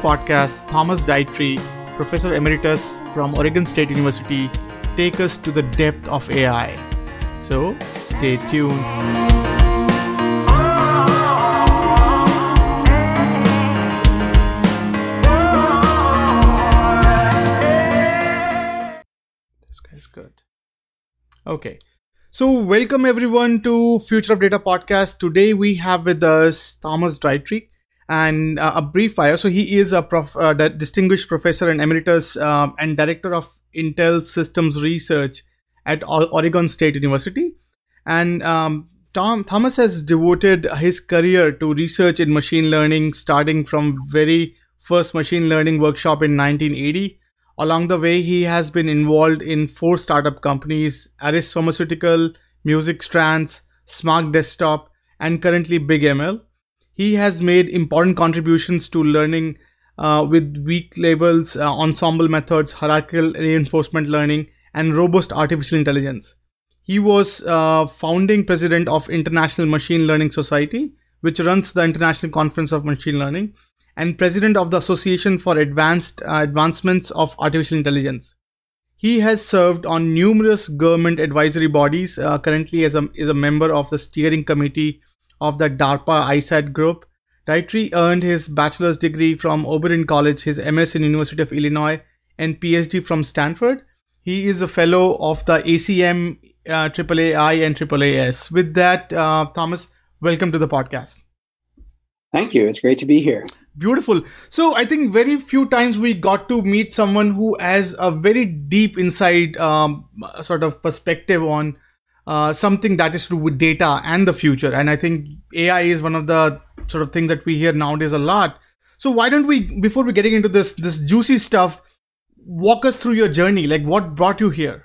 podcast, Thomas Dietterich, Professor Emeritus from Oregon State University, take us to the depth of AI. So stay tuned. This guy's good. Okay. So, welcome everyone to Future of Data podcast. Today we have with us Thomas Dietterich and uh, a brief bio. So, he is a prof, uh, distinguished professor and emeritus uh, and director of Intel Systems Research at Oregon State University. And um, Tom Thomas has devoted his career to research in machine learning, starting from very first machine learning workshop in 1980 Along the way, he has been involved in four startup companies Arris Pharmaceutical, MusicStrands, Smart Desktop, and currently BigML. He has made important contributions to learning uh, with weak labels, uh, ensemble methods, hierarchical reinforcement learning, and robust artificial intelligence. He was uh, founding president of International Machine Learning Society, which runs the International Conference of Machine Learning, and president of the Association for Advanced uh, Advancements of Artificial Intelligence. He has served on numerous government advisory bodies, uh, currently as a, is a member of the steering committee of the DARPA ISAT group. Dietterich earned his bachelor's degree from Oberlin College, his MS in University of Illinois, and PhD from Stanford. He is a fellow of the ACM, uh, AAAI, and AAAS. With that, uh, Thomas, welcome to the podcast. Thank you. It's great to be here. Beautiful. So I think very few times we got to meet someone who has a very deep inside um, sort of perspective on uh, something that is to do with data and the future. And I think AI is one of the sort of things that we hear nowadays a lot. So why don't we, before we getting into this this juicy stuff, walk us through your journey? Like what brought you here?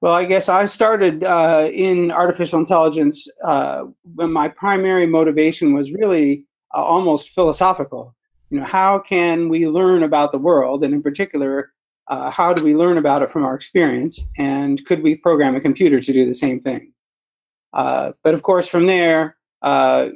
Well, I guess I started uh, in artificial intelligence uh, when my primary motivation was really uh, almost philosophical. You know, how can we learn about the world, and in particular, uh, how do we learn about it from our experience? And could we program a computer to do the same thing? Uh, but of course, from there, uh,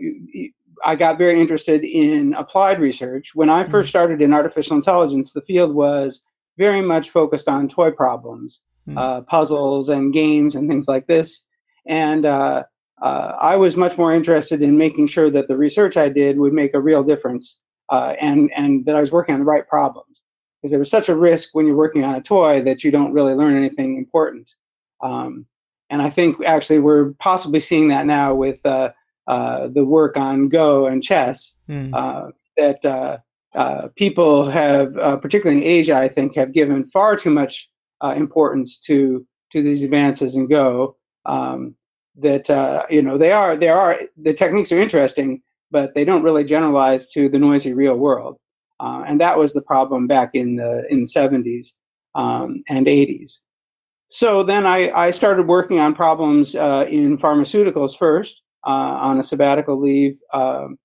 I got very interested in applied research. When I first mm. started in artificial intelligence, the field was very much focused on toy problems, mm. uh, puzzles, and games, and things like this. And uh, uh, I was much more interested in making sure that the research I did would make a real difference uh, and, and that I was working on the right problems. Because there was such a risk when you're working on a toy that you don't really learn anything important. Um, and I think actually we're possibly seeing that now with uh, uh the work on Go and chess. Mm. that uh, people have, particularly in Asia, I think, have given far too much importance to to these advances in Go. Um, that uh, you know they are there are the techniques are interesting, but they don't really generalize to the noisy real world, uh, and that was the problem back in the in the 70s um, and 80s. So then I, I started working on problems uh, in pharmaceuticals first uh, on a sabbatical leave, um,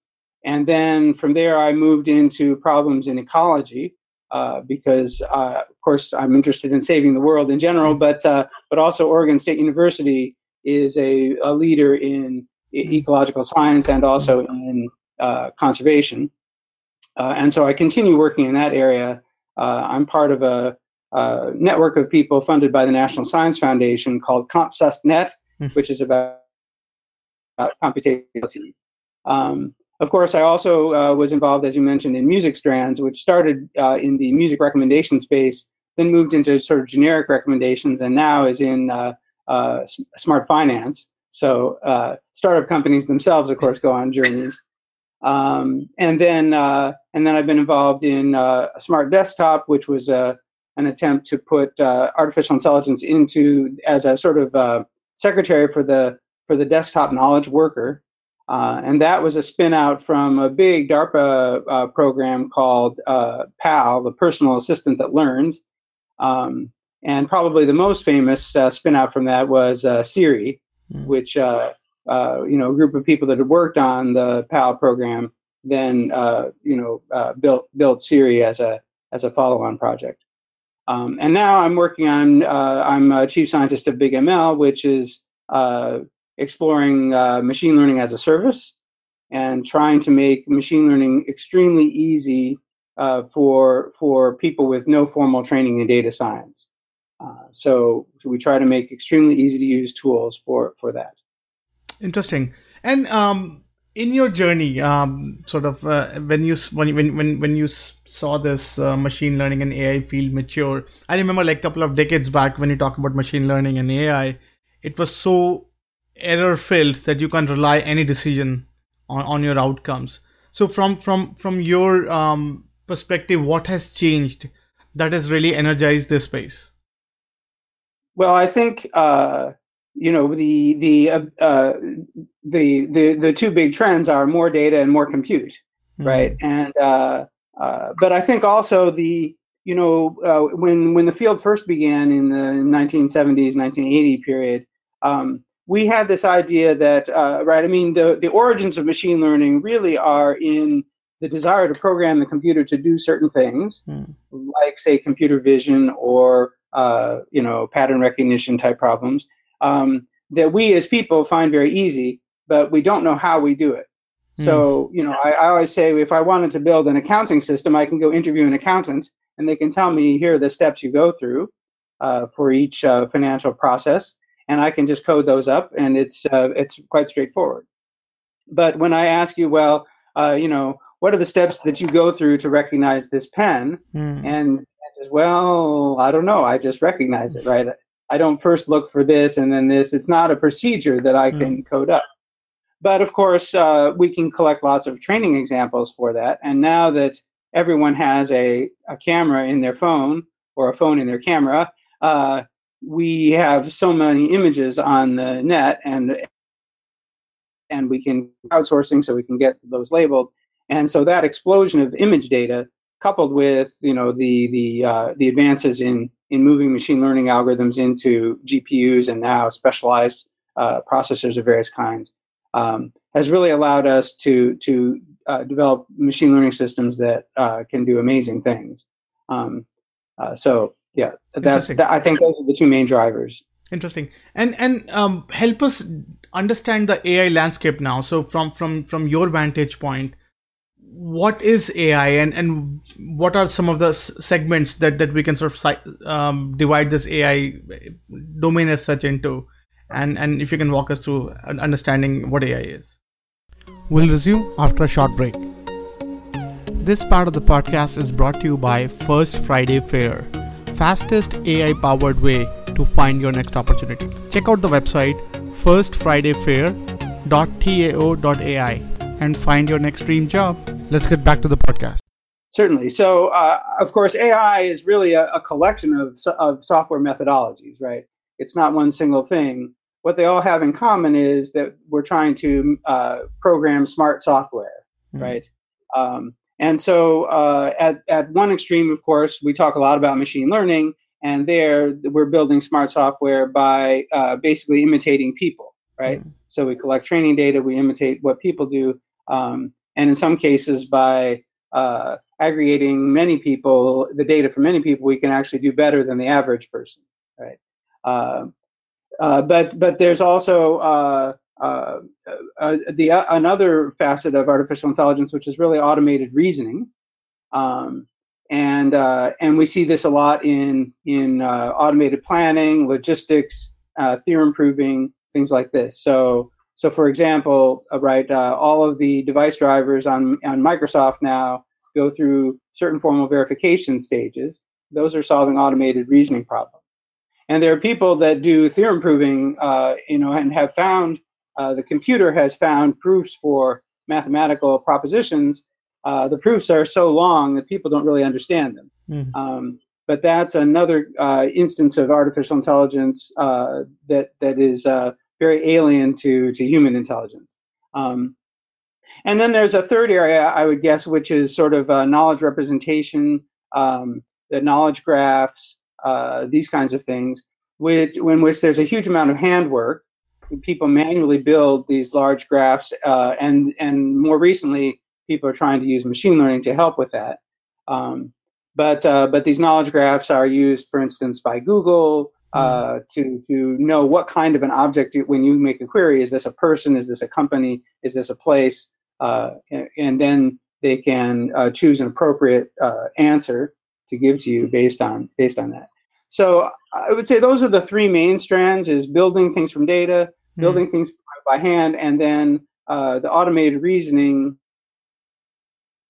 and then from there I moved into problems in ecology. Uh, because uh, of course I'm interested in saving the world in general, but but also Oregon State University is a, a leader in mm-hmm. ecological science and also mm-hmm. in uh, conservation. Uh, and so I continue working in that area. Uh, I'm part of a, a, network of people funded by the National Science Foundation called CompSustNet, mm. which is about, about computation. Um, of course, I also uh, was involved, as you mentioned, in MusicStrands, which started uh, in the music recommendation space, then moved into sort of generic recommendations, and now is in uh, uh, smart finance. So uh, startup companies themselves, of course, go on journeys. Um, and then uh, and then I've been involved in uh, a smart desktop, which was uh, an attempt to put uh, artificial intelligence into as a sort of secretary for the for the desktop knowledge worker. and that was a spin out from a big DARPA program called PAL, the Personal Assistant That Learns. Um, and probably the most famous uh, spinout from that was uh, Siri, mm. which uh, uh, you know a group of people that had worked on the PAL program then uh, you know uh, built built Siri as a as a follow-on project. Um, and now I'm working on I'm a chief scientist of BigML, which is exploring machine learning as a service. and trying to make machine learning extremely easy uh, for for people with no formal training in data science. Uh, so, so, we try to make extremely easy to use tools for for that. Interesting. And um, in your journey, um, sort of uh, when you when when when you saw this uh, machine learning and AI field mature, I remember like a couple of decades back when you talk about machine learning and AI, it was so error filled that you can't rely any decision on, on your outcomes. So from from from your um, perspective, what has changed that has really energized this space? Well, I think uh, you know the the uh, uh, the the the two big trends are more data and more compute, mm-hmm. right? And uh, uh, but I think also the you know uh, when when the field first began in the 1970s 1980 period. Um, we had this idea that uh, right i mean the, the origins of machine learning really are in the desire to program the computer to do certain things mm. like say computer vision or uh, you know pattern recognition type problems um, that we as people find very easy, but we don't know how we do it. Mm. So, you know, I, I, always say if I wanted to build an accounting system, I can go interview an accountant and they can tell me here are the steps you go through uh, for each uh, financial process, and I can just code those up, and it's uh, it's quite straightforward. But when I ask you, well, uh, you know, what are the steps that you go through to recognize this pen? Mm. And says, well, I don't know. I just recognize it, right? I don't first look for this and then this. It's not a procedure that I can mm. code up. But of course, uh, we can collect lots of training examples for that. And now that everyone has a, a camera in their phone or a phone in their camera, uh, we have so many images on the net and and we can crowdsourcing so we can get those labeled. And so that explosion of image data coupled with you know the the uh, the advances in in moving machine learning algorithms into GPUs and now specialized uh, processors of various kinds, um, has really allowed us to to uh, develop machine learning systems that uh, can do amazing things. Um, uh, so yeah, that's that, I think those are the two main drivers. Interesting, and and um, help us understand the AI landscape now. So from from from your vantage point, what is AI and, and what are some of the segments that, that we can sort of um, divide this AI domain as such into? And, and if you can walk us through understanding what AI is. We'll resume after a short break. This part of the podcast is brought to you by First Friday Fair, fastest AI powered way to find your next opportunity. Check out the website firstfridayfair.tao.ai and find your next dream job let's get back to the podcast. Certainly. So, uh, of course, AI is really a, a, collection of, of software methodologies, right? It's not one single thing. What they all have in common is that we're trying to uh, program smart software, mm-hmm. right? Um, and so, uh, at, at one extreme, of course, we talk a lot about machine learning, and there we're building smart software by uh, basically imitating people, right? Mm-hmm. So, we collect training data, we imitate what people do. Um, and in some cases by uh, aggregating many people, the data from many people, we can actually do better than the average person, right? Uh, uh, but but there's also uh, uh, uh, the another facet of artificial intelligence, which is really automated reasoning, um, and and we see this a lot in in automated planning, logistics, theorem proving, things like this. So so, for example, uh, right, uh, all of the device drivers on, on Microsoft now go through certain formal verification stages. Those are solving automated reasoning problems. And there are people that do theorem proving, uh, you know, and have found uh, the computer has found proofs for mathematical propositions. Uh, the proofs are so long that people don't really understand them. Mm-hmm. Um, but that's another uh, instance of artificial intelligence that that is very alien to to human intelligence. Um, and then there's a third area, I would guess, which is sort of uh, knowledge representation, um, the knowledge graphs, uh, these kinds of things, which in which there's a huge amount of handwork. People manually build these large graphs, uh, and and more recently, people are trying to use machine learning to help with that. Um, but uh, but these knowledge graphs are used, for instance, by Google, uh, to to know what kind of an object you, when you make a query is this a person is this a company is this a place uh, and, and, then they can uh, choose an appropriate uh, answer to give to you based on based on that. So I would say those are the three main strands: is building things from data, mm. building things by hand, and then uh, the automated reasoning.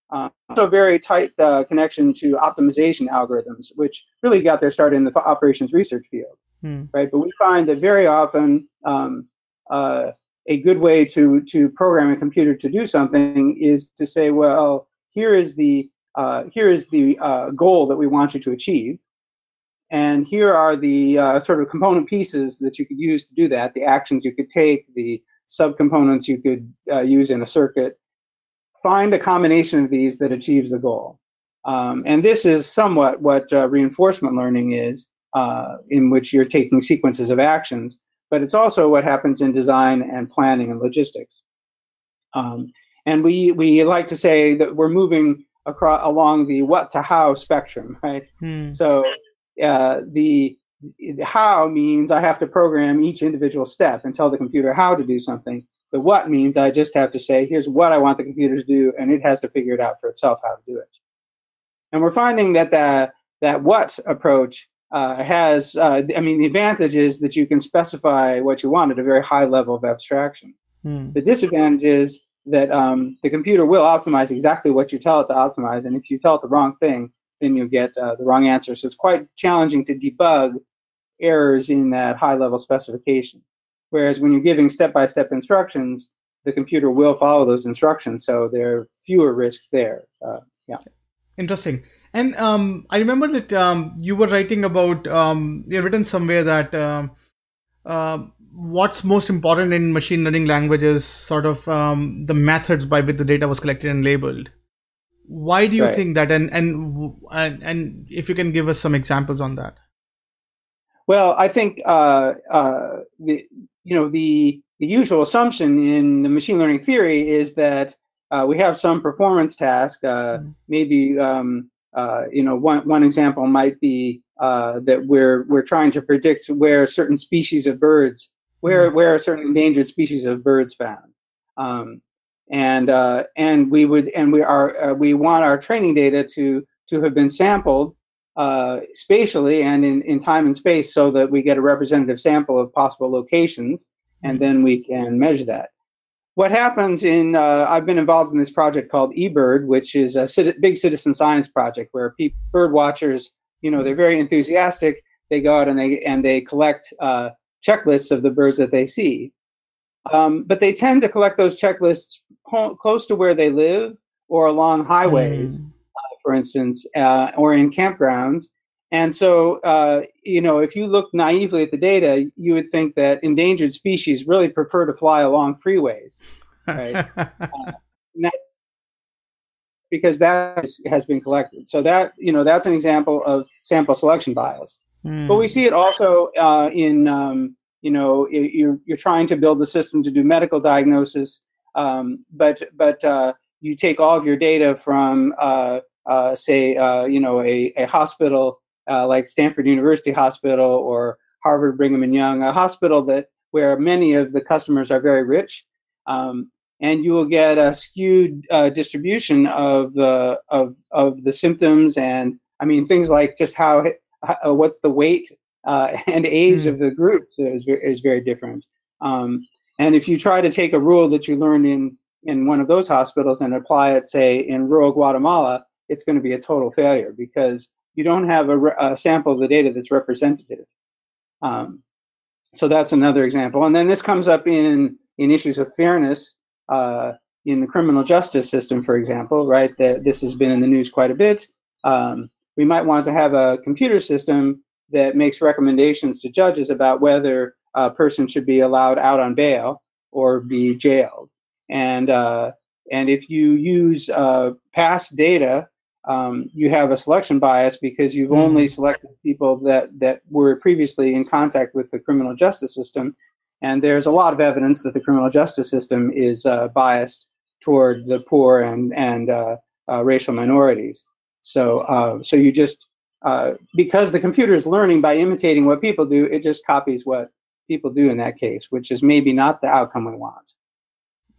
Uh, also, very tight uh, connection to optimization algorithms, which really got their start in the operations research field, mm. right? But we find that very often um, uh, a good way to to program a computer to do something is to say, well, here is the uh, here is the uh, goal that we want you to achieve, and here are the uh, sort of component pieces that you could use to do that. The actions you could take, the subcomponents you could uh, use in a circuit. Find a combination of these that achieves the goal. Um, and this is somewhat what uh, reinforcement learning is, uh, in which you're taking sequences of actions but it's also what happens in design and planning and logistics. Um, and we we like to say that we're moving across along the what to how spectrum, right? Hmm. So uh, the, the how means I have to program each individual step and tell the computer how to do something. The what means I just have to say, here's what I want the computer to do, and it has to figure it out for itself how to do it. And we're finding that the, that what approach uh, has, uh, I mean, the advantage is that you can specify what you want at a very high level of abstraction. Hmm. The disadvantage is that um, the computer will optimize exactly what you tell it to optimize, and if you tell it the wrong thing, then you get uh, the wrong answer. So it's quite challenging to debug errors in that high level specification. Whereas when you're giving step by step instructions, the computer will follow those instructions, so there are fewer risks there. Uh, yeah. Interesting. And um, I remember that um, you were writing about, um, you written somewhere that uh, uh, what's most important in machine learning languages, sort of um, the methods by which the data was collected and labeled. Why do you right. think that? And, and and and if you can give us some examples on that. Well, I think uh, uh, the you know the the usual assumption in the machine learning theory is that uh, we have some performance task, uh, mm-hmm. maybe um, uh, you know, one, one example might be uh, that we're we're trying to predict where certain species of birds, where mm-hmm. where a certain endangered species of birds found, um, and uh, and we would and we are uh, we want our training data to to have been sampled uh, spatially and in, in time and space so that we get a representative sample of possible locations, and mm-hmm. then we can measure that what happens in uh, I've been involved in this project called eBird, which is a big citizen science project where people, bird watchers, you know, they're very enthusiastic. They go out and they and they collect uh, checklists of the birds that they see, um, but they tend to collect those checklists close to where they live or along highways, mm. Uh, for instance, uh, or in campgrounds. And so, uh, you know, if you look naively at the data, you would think that endangered species really prefer to fly along freeways, right? uh, that, because that has been collected. So that you know that's an example of sample selection bias. Mm. But we see it also uh, in um, you know you're you're trying to build a system to do medical diagnosis, um, but but uh, you take all of your data from uh, say uh, you know a, a hospital uh, like Stanford University Hospital or Harvard Brigham and Young, a hospital that where many of the customers are very rich, um, and you will get a skewed uh, distribution of the of of the symptoms and I mean things like just how, what's the weight uh, and age mm. of the group is is very different. Um, and if you try to take a rule that you learned in in one of those hospitals and apply it, say in rural Guatemala, it's going to be a total failure because you don't have a, a sample of the data that's representative. Um, so that's another example. And then this comes up in in issues of fairness uh, in the criminal justice system, for example, right? That this has been in the news quite a bit. Um, we might want to have a computer system that makes recommendations to judges about whether a person should be allowed out on bail or be jailed. And uh, and if you use uh, past data um, you have a selection bias because you've mm. only selected people that, that were previously in contact with the criminal justice system. And there's a lot of evidence that the criminal justice system is uh, biased toward the poor and, and uh, uh, racial minorities. So, uh, so you just, uh, because the computer is learning by imitating what people do, it just copies what people do in that case, which is maybe not the outcome we want.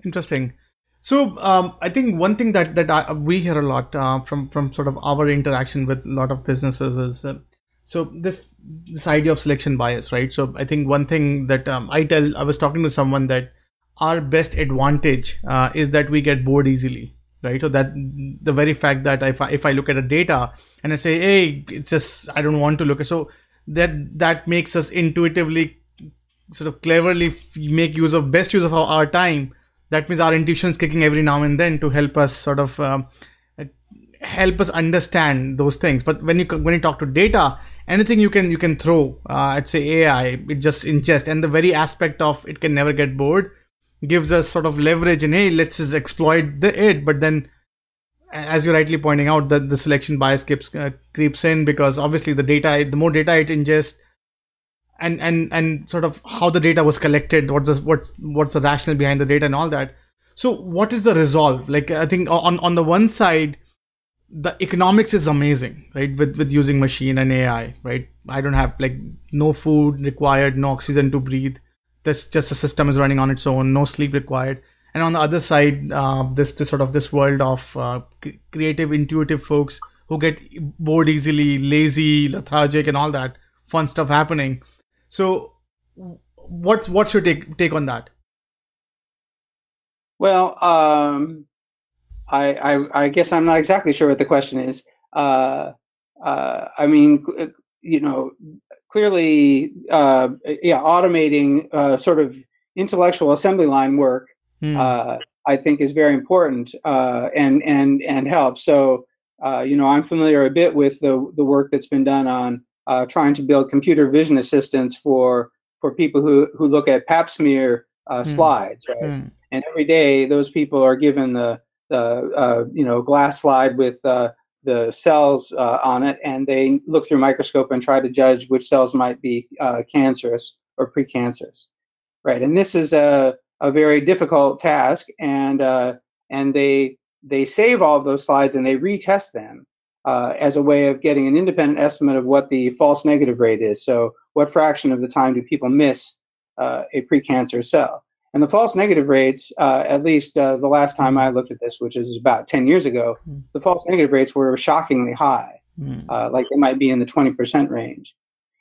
Interesting. So um, I think one thing that that I, we hear a lot uh, from from sort of our interaction with a lot of businesses is uh, so this this idea of selection bias, right? So I think one thing that um, I tell I was talking to someone that our best advantage uh, is that we get bored easily, right? So that the very fact that if I, if I look at a data and I say, hey, it's just I don't want to look at so that that makes us intuitively sort of cleverly make use of best use of our, our time that means our intuition is kicking every now and then to help us sort of um, help us understand those things. But when you when you talk to data anything you can you can throw uh, i'd say ai it just ingest and the very aspect of it can never get bored gives us sort of leverage and hey let's just exploit the it. But then as you're rightly pointing out that the selection bias keeps uh, creeps in because obviously the data the more data it ingests and and and sort of how the data was collected what's the, what's what's the rationale behind the data and all that. So what is the resolve? Like i think on on the one side the economics is amazing right with with using machine and ai right? I don't have like no food required no oxygen to breathe. This just the system is running on its own no sleep required. And on the other side uh, this this sort of this world of uh, creative intuitive folks who get bored easily lazy lethargic and all that fun stuff happening so, what's what's your take take on that? Well, um, I, I, I guess I'm not exactly sure what the question is. Uh, uh, I mean, uh, you know, clearly, uh, yeah, automating uh, sort of intellectual assembly line work. Uh, I think, is very important and and and helps. So, you know, I'm familiar a bit with the the work that's been done on uh, trying to build computer vision assistants for for people who who look at pap smear uh, mm. slides, right? Mm. And every day, those people are given the the uh, you know glass slide with uh, the cells uh, on it, and they look through microscope and try to judge which cells might be uh, cancerous or precancerous, right? And this is a a very difficult task, and and they they save all of those slides and they retest them uh, as a way of getting an independent estimate of what the false negative rate is. So, what fraction of the time do people miss uh, a precancer cell? And the false negative rates, uh, at least uh, the last time I looked at this, which is about 10 years ago, mm. the false negative rates were shockingly high, mm. like they might be in the 20% range.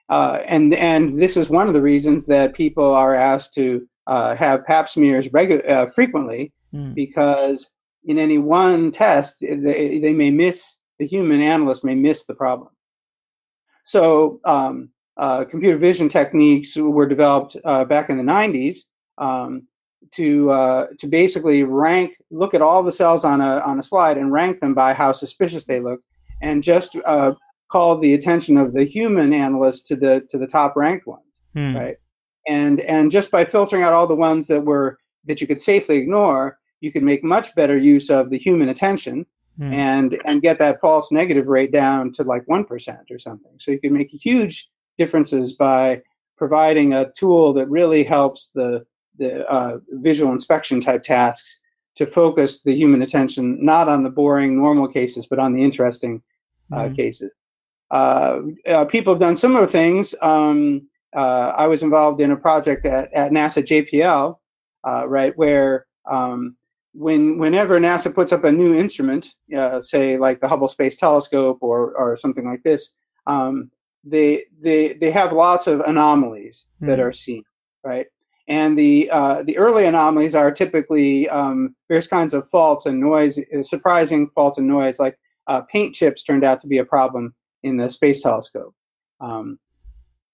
Uh, and, and this is one of the reasons that people are asked to have pap smears regu- frequently mm. because in any one test, they, they may miss the human analyst may miss the problem. So, um, uh, computer vision techniques were developed uh, back in the 90s um, to uh, to basically rank, look at all the cells on a on a slide and rank them by how suspicious they look, and just uh, call the attention of the human analyst to the to the top ranked ones, hmm. right? And and just by filtering out all the ones that were that you could safely ignore, you could make much better use of the human attention mm. and and get that false negative rate down to like 1% or something. So you can make huge differences by providing a tool that really helps the the uh, visual inspection type tasks to focus the human attention not on the boring normal cases but on the interesting uh, mm. cases. Uh, uh, people have done similar things. Um, uh, I was involved in a project at, at NASA JPL, uh, right, where um, when whenever NASA puts up a new instrument, uh, say like the Hubble Space Telescope or or something like this, um, they they they have lots of anomalies mm. that hmm. are seen, right? And the uh, the early anomalies are typically um, various kinds of faults and noise, uh, surprising faults and noise, like uh, paint chips turned out to be a problem in the Space Telescope. Um,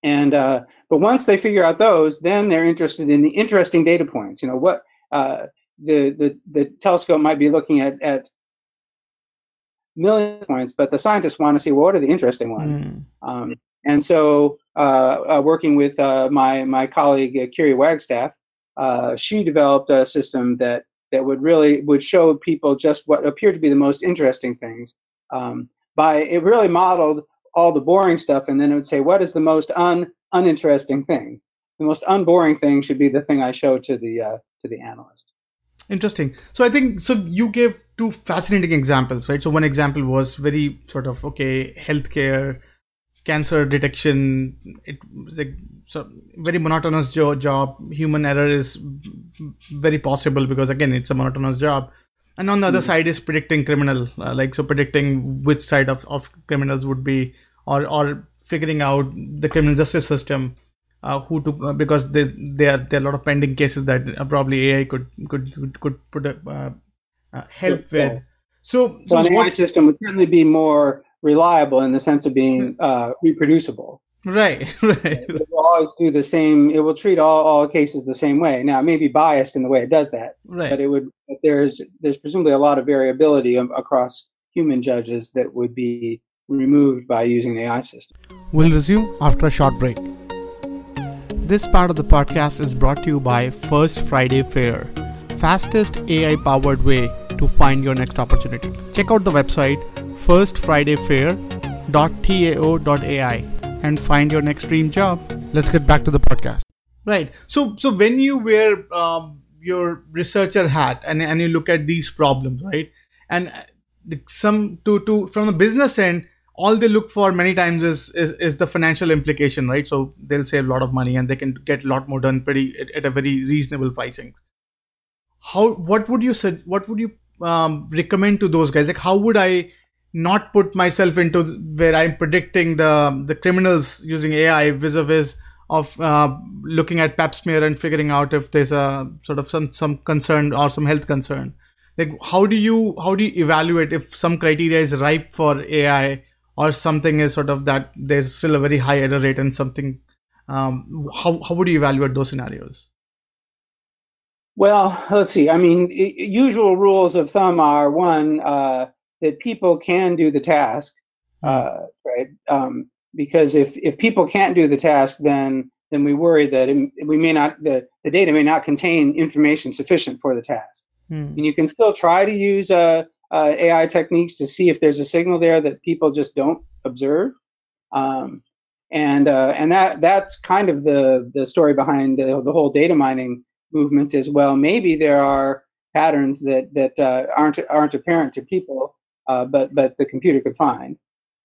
and uh, but once they figure out those, then they're interested in the interesting data points. You know what uh, the, the, the telescope might be looking at, at million points, but the scientists want to see well, what are the interesting ones. Mm. Um, and so, uh, uh, working with uh, my my colleague uh, Kiri Wagstaff, uh, she developed a system that that would really would show people just what appeared to be the most interesting things. Um, by it really modeled all the boring stuff, and then it would say what is the most un uninteresting thing. The most unboring thing should be the thing I show to the uh, to the analyst. Interesting. So I think so. You gave two fascinating examples, right? So one example was very sort of okay, healthcare, cancer detection it like so very monotonous jo- job human error is very possible because again it's a monotonous job and on the other mm. side is predicting criminal uh, like so predicting which side of, of criminals would be or or figuring out the criminal justice system uh, who to uh, because there there are, there are a lot of pending cases that uh, probably AI could could could, could put a, uh, uh, help yeah. with. So, so, so an AI system would certainly be more reliable in the sense of being uh, reproducible. Right, right. It will always do the same. It will treat all, all cases the same way. Now, it may be biased in the way it does that, right. but it would. But there's there's presumably a lot of variability across human judges that would be removed by using the AI system. We'll resume after a short break. This part of the podcast is brought to you by First Friday Fair, fastest AI powered way to find your next opportunity. Check out the website firstfridayfair.tao.ai and find your next dream job. Let's get back to the podcast. Right. So, so when you wear um, your researcher hat and and you look at these problems, right, and some to to from the business end, all they look for many times is, is is the financial implication right? So they'll save a lot of money and they can get a lot more done pretty at, at a very reasonable pricing. How what would you say what would you um, recommend to those guys? Like how would i not put myself into where i'm predicting the the criminals using ai vis-a-vis of uh, looking at pap smear and figuring out if there's a sort of some some concern or some health concern? Like how do you how do you evaluate if some criteria is ripe for ai or something is sort of that there's still a very high error rate and something um, how, how would you evaluate those scenarios well let's see i mean usual rules of thumb are one uh, that people can do the task hmm. uh, right um, because if, if people can't do the task then then we worry that it, we may not the, the data may not contain information sufficient for the task hmm. and you can still try to use a uh, AI techniques to see if there's a signal there that people just don't observe. Um, and uh, and that that's kind of the the story behind the, the whole data mining movement as well. Maybe there are patterns that that uh, aren't aren't apparent to people, uh, but but the computer could find.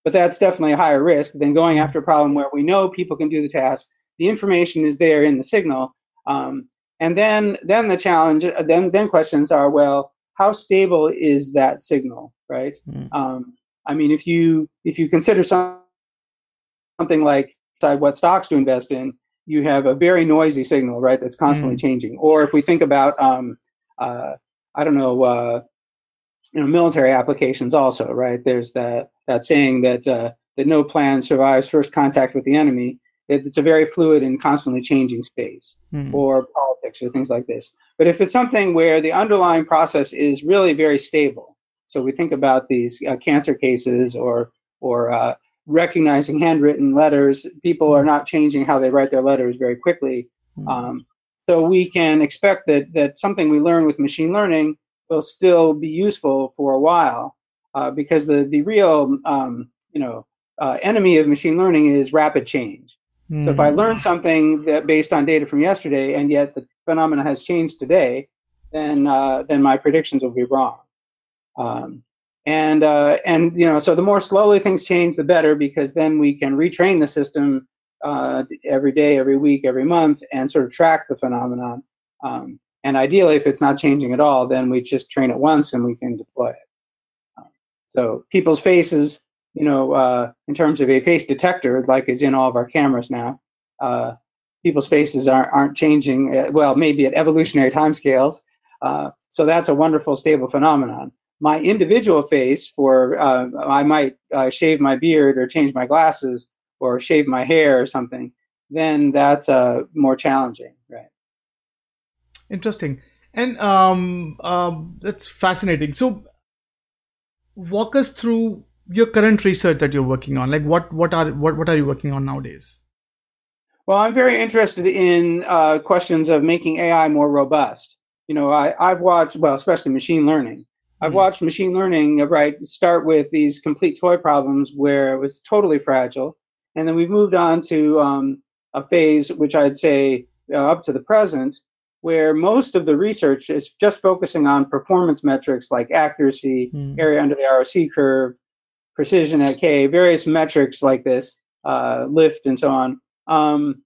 But that's definitely a higher risk than going after a problem where we know people can do the task. The information is there in the signal, um, and then then the challenge then then questions are well how stable is that signal, right? Mm. Um, I mean, if you if you consider some, something like decide what stocks to invest in, you have a very noisy signal, right? That's constantly mm. changing. Or if we think about, um, uh, I don't know, uh, you know, military applications also, right? There's that that saying that uh, that no plan survives first contact with the enemy it's a very fluid and constantly changing space mm. or politics or things like this. But if it's something where the underlying process is really very stable, so we think about these uh, cancer cases or or uh, recognizing handwritten letters, people are not changing how they write their letters very quickly. Mm. Um, so we can expect that that something we learn with machine learning will still be useful for a while, uh, because the the real um, you know uh, enemy of machine learning is rapid change. Mm. So if I learn hmm. something that based on data from yesterday, and yet the phenomena has changed today, then uh, then my predictions will be wrong. Um, and uh, and you know, so the more slowly things change, the better, because then we can retrain the system uh, every day, every week, every month, and sort of track the phenomenon. Um, and ideally, if it's not changing at all, then we just train it once and we can deploy it. Um, so people's faces you know, uh, in terms of a face detector, like is in all of our cameras now, uh, people's faces aren't, aren't changing, uh, well, maybe at evolutionary timescales. Uh, so that's a wonderful, stable phenomenon. My individual face, for uh, I might uh, shave my beard or change my glasses or shave my hair or something, then that's uh, more challenging, right? Interesting. And um, um, that's fascinating. So, walk us through your current research that you're working on like what what are what, what are you working on nowadays well i'm very interested in uh, questions of making ai more robust you know I, i've watched well especially machine learning i've mm-hmm. watched machine learning uh, right start with these complete toy problems where it was totally fragile and then we've moved on to um, a phase which i'd say uh, up to the present where most of the research is just focusing on performance metrics like accuracy, mm. area under the ROC curve, precision at K, various metrics like this. uh, lift and so on um,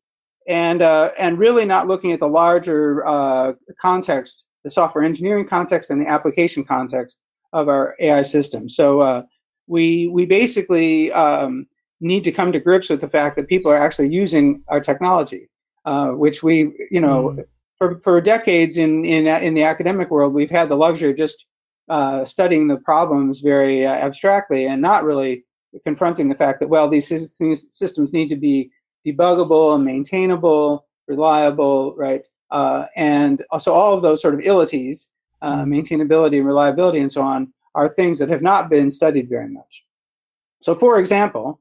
and uh, and really not looking at the larger uh, context the software engineering context and the application context of our ai system so uh, we we basically um, need to come to grips with the fact that people are actually using our technology uh, which we you know mm. for, for decades in, in in the academic world we've had the luxury of just uh, studying the problems very uh, abstractly and not really confronting the fact that well these systems need to be debuggable and maintainable reliable right uh, and also all of those sort of illities uh, mm-hmm. maintainability and reliability and so on are things that have not been studied very much so for example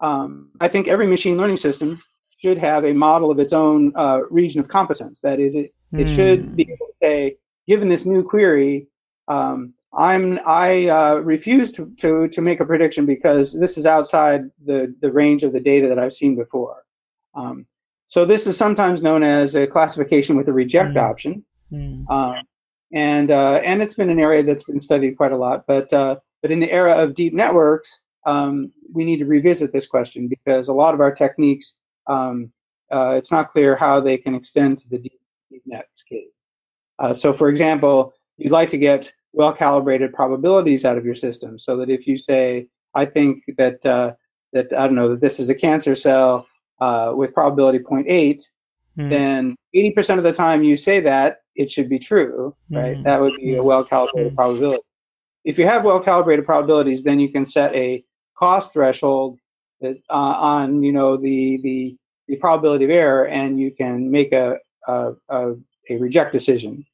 um, i think every machine learning system should have a model of its own uh, region of competence that is it, it mm. should be able to say given this new query, um, I'm I uh, refuse to, to to make a prediction because this is outside the the range of the data that I've seen before. Um, so this is sometimes known as a classification with a reject mm. option, mm. Um, and uh, and it's been an area that's been studied quite a lot. But uh, but in the era of deep networks, um, we need to revisit this question because a lot of our techniques, um, uh, it's not clear how they can extend to the deep, deep net case. Uh, so, for example, you'd like to get well calibrated probabilities out of your system so that if you say, I think that, uh, that I don't know, that this is a cancer cell uh, with probability 0.8, mm. then 80% of the time you say that, it should be true, right? Mm. That would be a hmm. well calibrated mm. probability. If you have well calibrated probabilities, then you can set a cost threshold that, uh, on you know the, the the probability of error, and you can make a, a, a a reject decision.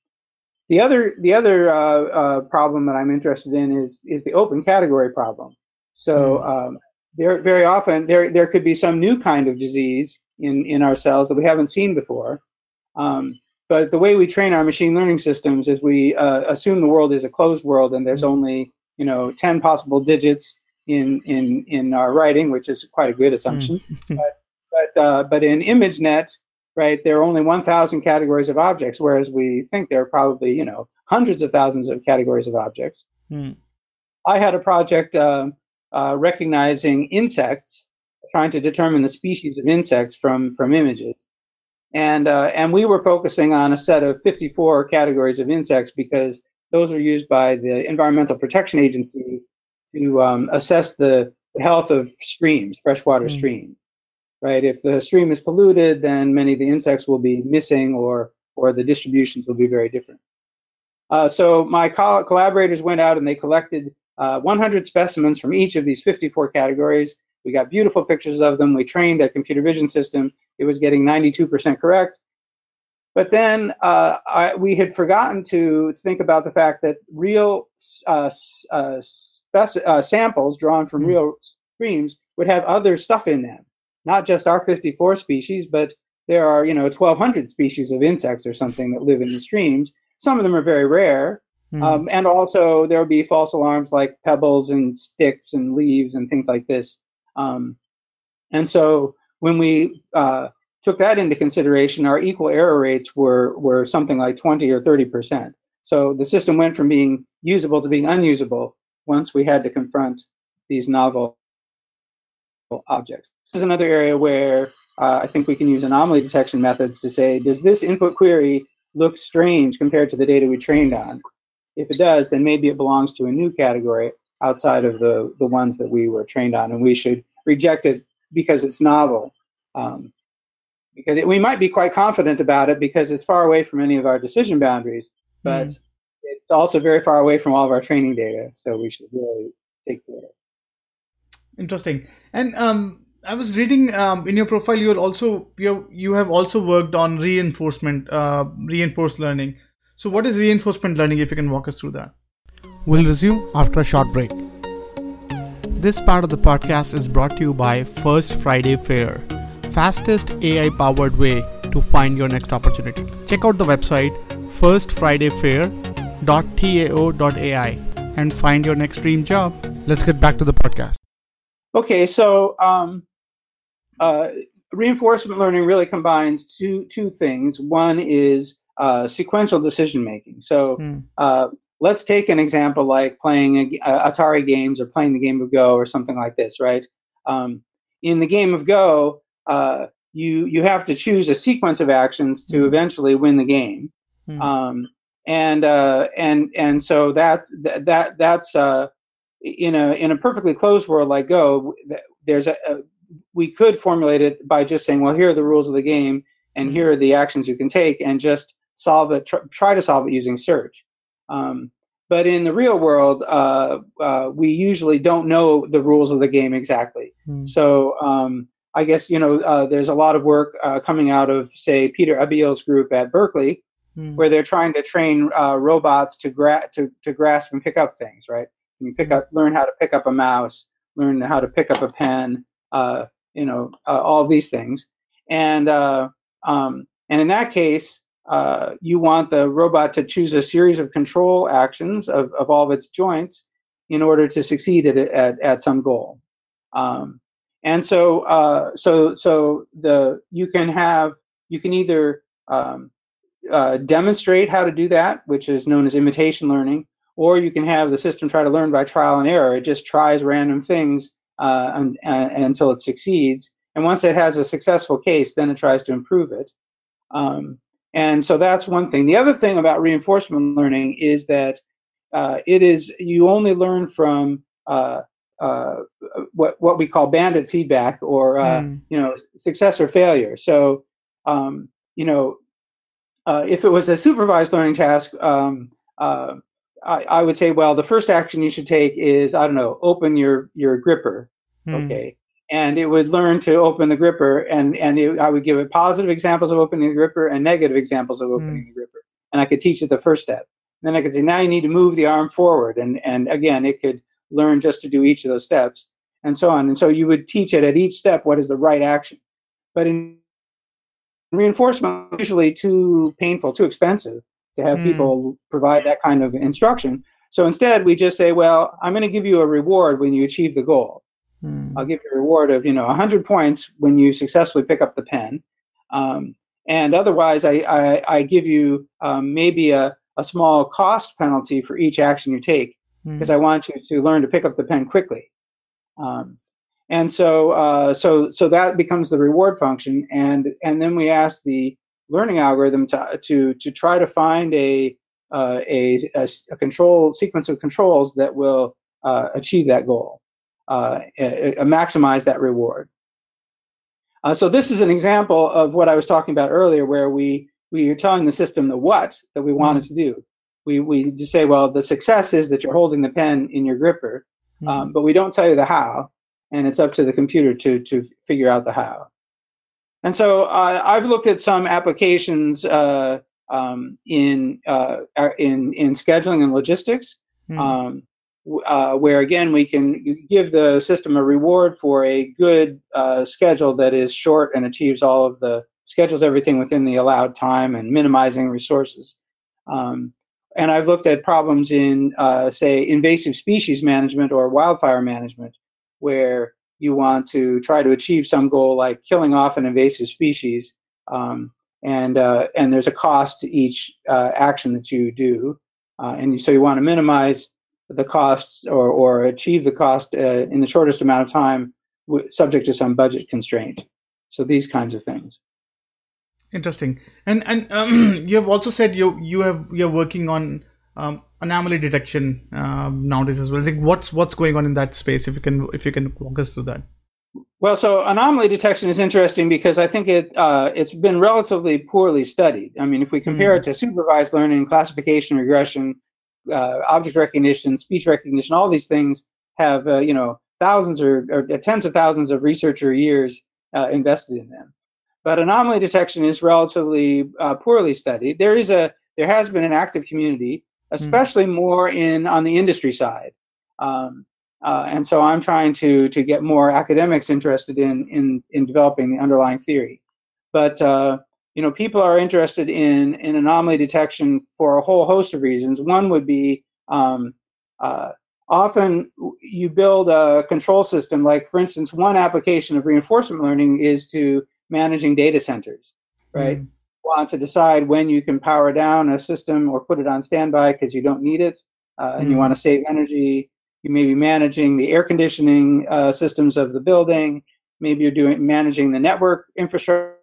The other the other uh, uh, problem that I'm interested in is is the open category problem. So mm. um, there very often there there could be some new kind of disease in in our cells that we haven't seen before. Um, but the way we train our machine learning systems is we uh, assume the world is a closed world and there's mm. only you know 10 possible digits in in in our writing, which is quite a good assumption. Mm. but but, uh, but in ImageNet, right? There are only 1,000 categories of objects, whereas we think there are probably, you know, hundreds of thousands of categories of objects. Hmm. I had a project uh, uh, recognizing insects, trying to determine the species of insects from from images, and uh, and we were focusing on a set of 54 categories of insects because those are used by the Environmental Protection Agency to um, assess the health of streams, freshwater mm. streams right? If the stream is polluted, then many of the insects will be missing or, or the distributions will be very different. Uh, so my co- collaborators went out and they collected uh, 100 specimens from each of these 54 categories. We got beautiful pictures of them. We trained a computer vision system. It was getting 92% correct. But then uh, I, we had forgotten to think about the fact that real uh, uh, uh, samples drawn from mm-hmm. real streams would have other stuff in them not just our 54 species, but there are, you know, 1,200 species of insects or something that live in the streams. Some of them are very rare. Mm. Um, and also, there will be false alarms like pebbles and sticks and leaves and things like this. Um, and so, when we uh, took that into consideration, our equal error rates were, were something like 20 or 30 percent. So the system went from being usable to being unusable once we had to confront these novel objects. This is another area where uh, I think we can use anomaly detection methods to say, does this input query look strange compared to the data we trained on? If it does, then maybe it belongs to a new category outside of the, the ones that we were trained on, and we should reject it because it's novel. Um, because it, we might be quite confident about it because it's far away from any of our decision boundaries, but mm. it's also very far away from all of our training data, so we should really take care of it. Interesting. And um, I was reading um, in your profile. You also you you have also worked on reinforcement, uh, reinforced learning. So, what is reinforcement learning? If you can walk us through that. We'll resume after a short break. This part of the podcast is brought to you by First Friday Fair, fastest AI powered way to find your next opportunity. Check out the website firstfridayfair.tao.ai and find your next dream job. Let's get back to the podcast. Okay, so um, uh, reinforcement learning really combines two two things. One is uh, sequential decision making. So mm. uh, let's take an example like playing a, uh, Atari games or playing the game of Go or something like this, right? um, in the game of Go, uh, you you have to choose a sequence of actions to eventually win the game, mm. um, and uh, and and so that's that that's uh, in a in a perfectly closed world like Go. There's a, a we could formulate it by just saying, well, here are the rules of the game, and mm. here are the actions you can take, and just solve it. Tr- try to solve it using search. Um, but in the real world, uh, uh, we usually don't know the rules of the game exactly. Mm. So um, I guess you know uh, there's a lot of work uh, coming out of say Pieter Abbeel's group at Berkeley, mm. where they're trying to train uh, robots to, gra- to to grasp and pick up things. Right? You pick up, learn how to pick up a mouse, learn how to pick up a pen. Uh, you know all these things, and um, and in that case, uh, you want the robot to choose a series of control actions of, of all of its joints in order to succeed at, at, at some goal. Um, and so, uh, so, so the you can have you can either um, uh, demonstrate how to do that, which is known as imitation learning, or you can have the system try to learn by trial and error. It just tries random things uh, and, and, until it succeeds, and once it has a successful case, then it tries to improve it. Um, and so that's one thing. The other thing about reinforcement learning is that uh, it is you only learn from uh, uh, what what we call bandit feedback or mm. you know success or failure. So um, you know uh, if it was a supervised learning task, um, uh, I, I, would say well the first action you should take is I don't know open your your gripper. Mm. Okay, and it would learn to open the gripper and and it, i would give it positive examples of opening the gripper and negative examples of hmm. opening mm. the gripper and i could teach it the first step and then i could say now you need to move the arm forward and and again it could learn just to do each of those steps and so on and so you would teach it at each step what is the right action but in reinforcement usually too painful too expensive to have mm. people provide that kind of instruction so instead we just say well i'm going to give you a reward when you achieve the goal Hmm. I'll give you a reward of you know 100 points when you successfully pick up the pen, um, and otherwise I, I, I give you um, maybe a, a small cost penalty for each action you take because hmm. I want you to learn to pick up the pen quickly. Um, and so uh, so so that becomes the reward function, and and then we ask the learning algorithm to to to try to find a uh, a, a, a control sequence of controls that will uh, achieve that goal uh, maximize that reward. Uh, so this is an example of what I was talking about earlier, where we we are telling the system the what that we want it to do. We we just say, well, the success is that you're holding the pen in your gripper, um, mm-hmm. but we don't tell you the how, and it's up to the computer to to figure out the how. And so uh, I've looked at some applications uh, um, in uh, in in scheduling and logistics. Mm-hmm. Um, uh, where again we can give the system a reward for a good uh, schedule that is short and achieves all of the schedules everything within the allowed time and minimizing resources. Um, and I've looked at problems in, uh, say, invasive species management or wildfire management, where you want to try to achieve some goal like killing off an invasive species, um, and uh, and there's a cost to each uh, action that you do, uh, and so you want to minimize the costs or, or achieve the cost uh, in the shortest amount of time subject to some budget constraint. So these kinds of things. Interesting. And and um, you have also said you you have you're working on um, anomaly detection um, nowadays as well like what's what's going on in that space if you can if you can walk us through that well, so anomaly detection is interesting because I think it uh, it's been relatively poorly studied. I mean, if we compare mm. it to supervised learning, classification, regression, uh, object recognition, speech recognition, all these things have uh, you know thousands or, or, tens of thousands of researcher years uh, invested in them. But anomaly detection is relatively uh, poorly studied. There is a there has been an active community, hmm. Especially mm. more in on the industry side. Um, uh, and so I'm trying to to get more academics interested in in in developing the underlying theory. But uh, you know, people are interested in, in anomaly detection for a whole host of reasons. One would be um, uh, often you build a control system, like, for instance, one application of reinforcement learning is to managing data centers, right? Mm. Want to decide when you can power down a system or put it on standby because you don't need it uh, and you mm. want to save energy. you may be managing the air conditioning uh, systems of the building. Maybe you're doing managing the network infrastructure,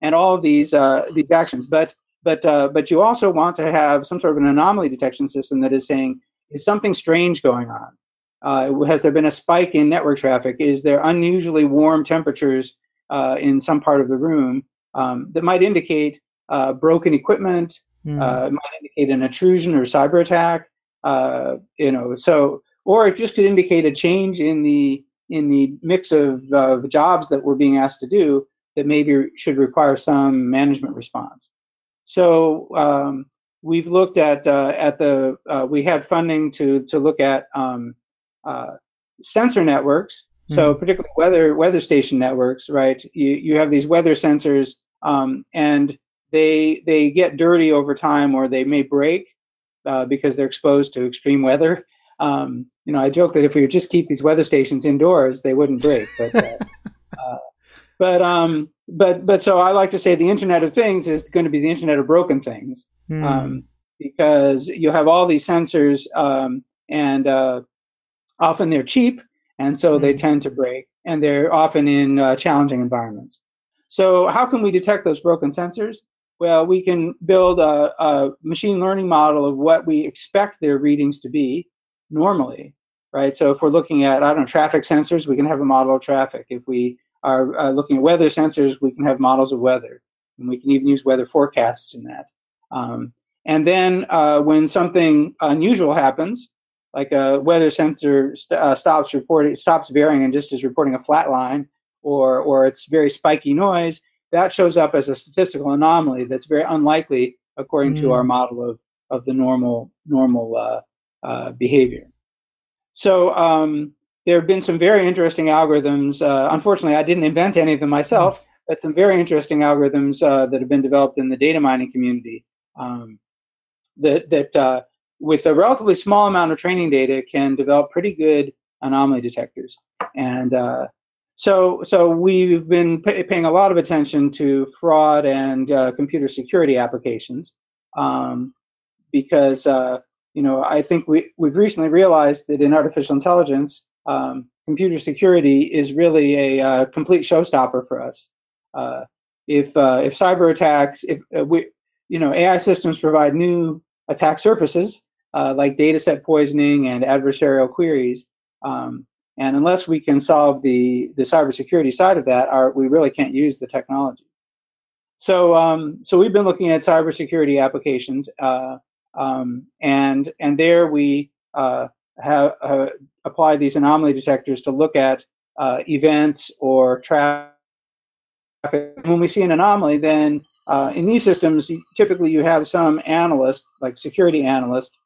and all of these uh, these actions. But but uh, but you also want to have some sort of an anomaly detection system that is saying is something strange going on. Uh, has there been a spike in network traffic? Is there unusually warm temperatures uh, in some part of the room um, that might indicate uh, broken equipment? Mm. might indicate an intrusion or cyber attack. Uh, you know, so or it just could indicate a change in the in the mix of uh, jobs that we're being asked to do that maybe should require some management response. So um, we've looked at uh, at the uh, we had funding to to look at um, uh, sensor networks. So particularly weather weather station networks, right? You you have these weather sensors, um, and they they get dirty over time, or they may break uh, because they're exposed to extreme weather. Um, you know, I joke that if we would just keep these weather stations indoors, they wouldn't break. But, uh, uh, but, um, but, but so I like to say the Internet of Things is going to be the Internet of broken things, mm. um, because you have all these sensors, um, and uh, often they're cheap, and so mm. they hmm. tend to break, and they're often in uh, challenging environments. So, how can we detect those broken sensors? Well, we can build a, a machine learning model of what we expect their readings to be normally, right? So if we're looking at, I don't know, traffic sensors, we can have a model of traffic. If we are uh, looking at weather sensors, we can have models of weather. And we can even use weather forecasts in that. Um, and then uh, when something unusual happens, like a weather sensor st- uh, stops reporting, stops varying and just is reporting a flat line, or or it's very spiky noise, that shows up as a statistical anomaly that's very unlikely according mm. to our model of, of the normal normal uh, uh, behavior. So um, there have been some very interesting algorithms. Uh, unfortunately, I didn't invent any of them myself, mm. but some very interesting algorithms uh, that have been developed in the data mining community um, that that uh, with a relatively small amount of training data can develop pretty good anomaly detectors and uh, so, so we've been pay, paying a lot of attention to fraud and uh, computer security applications um, because uh, you know I think we we've recently realized that in artificial intelligence, um, computer security is really a uh, complete showstopper for us. Uh, if uh, if cyber attacks, if we you know AI systems provide new attack surfaces like data set poisoning and adversarial queries. Um, and unless we can solve the, the cybersecurity side of that, our, we really can't use the technology. So, um, so we've been looking at cybersecurity applications, uh, um, and and there we uh, have uh, applied these anomaly detectors to look at uh, events or traffic. When we see an anomaly, then uh, in these systems, typically you have some analyst, like security analyst,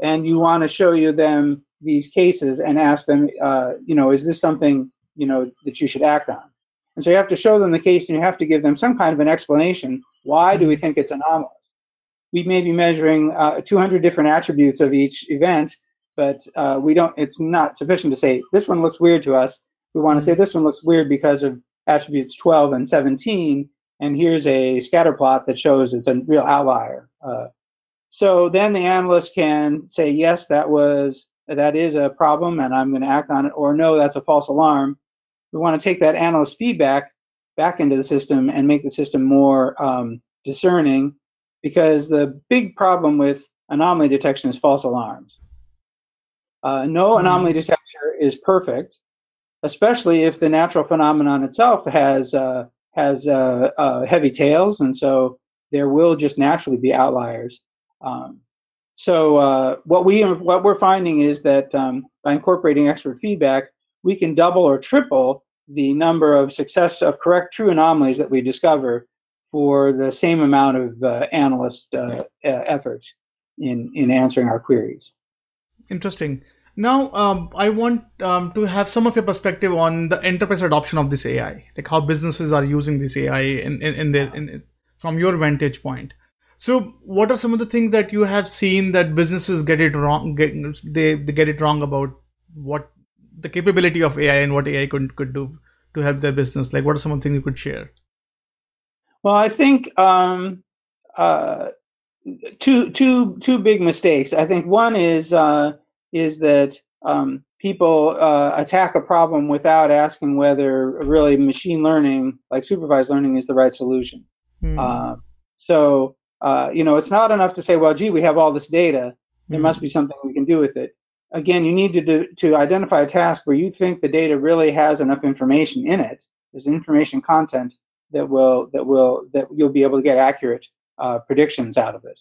and you want to show you them these cases and ask them, uh, you know, is this something you know that you should act on? And so you have to show them the case, and you have to give them some kind of an explanation. Why do we think it's anomalous? We may be measuring uh, 200 different attributes of each event, but uh, we don't. It's not sufficient to say this one looks weird to us. We want to say this one looks weird because of attributes 12 and 17, and here's a scatter plot that shows it's a real outlier. Uh, so then the analyst can say, yes, that was that is a problem and I'm going to act on it, or no, that's a false alarm. We want to take that analyst feedback back into the system and make the system more um, discerning because the big problem with anomaly detection is false alarms. Uh, no mm-hmm. anomaly detector is perfect, especially if the natural phenomenon itself has uh, has uh, uh heavy tails, and so there will just naturally be outliers. Um, so uh, what we what we're finding is that um, by incorporating expert feedback, we can double or triple the number of success of correct true anomalies that we discover for the same amount of uh, analyst uh, effort in in answering our queries. Interesting. Now, um, I want um, to have some of your perspective on the enterprise adoption of this AI, like how businesses are using this AI in, in, in their in, from your vantage point. So, what are some of the things that you have seen that businesses get it wrong? Get, they they get it wrong about what the capability of AI and what AI could could do to help their business. Like, what are some of the things you could share? Well, I think um, uh, two two two big mistakes. I think one is uh, is that um, people uh, attack a problem without asking whether really machine learning, like supervised learning, is the right solution. Mm. Uh, so, uh, you know, it's not enough to say, well, gee, we have all this data. There mm. must be something we can do with it. Again, you need to do, to identify a task where you think the data really has enough information in it. There's information content that will that will that you'll be able to get accurate uh, predictions out of it.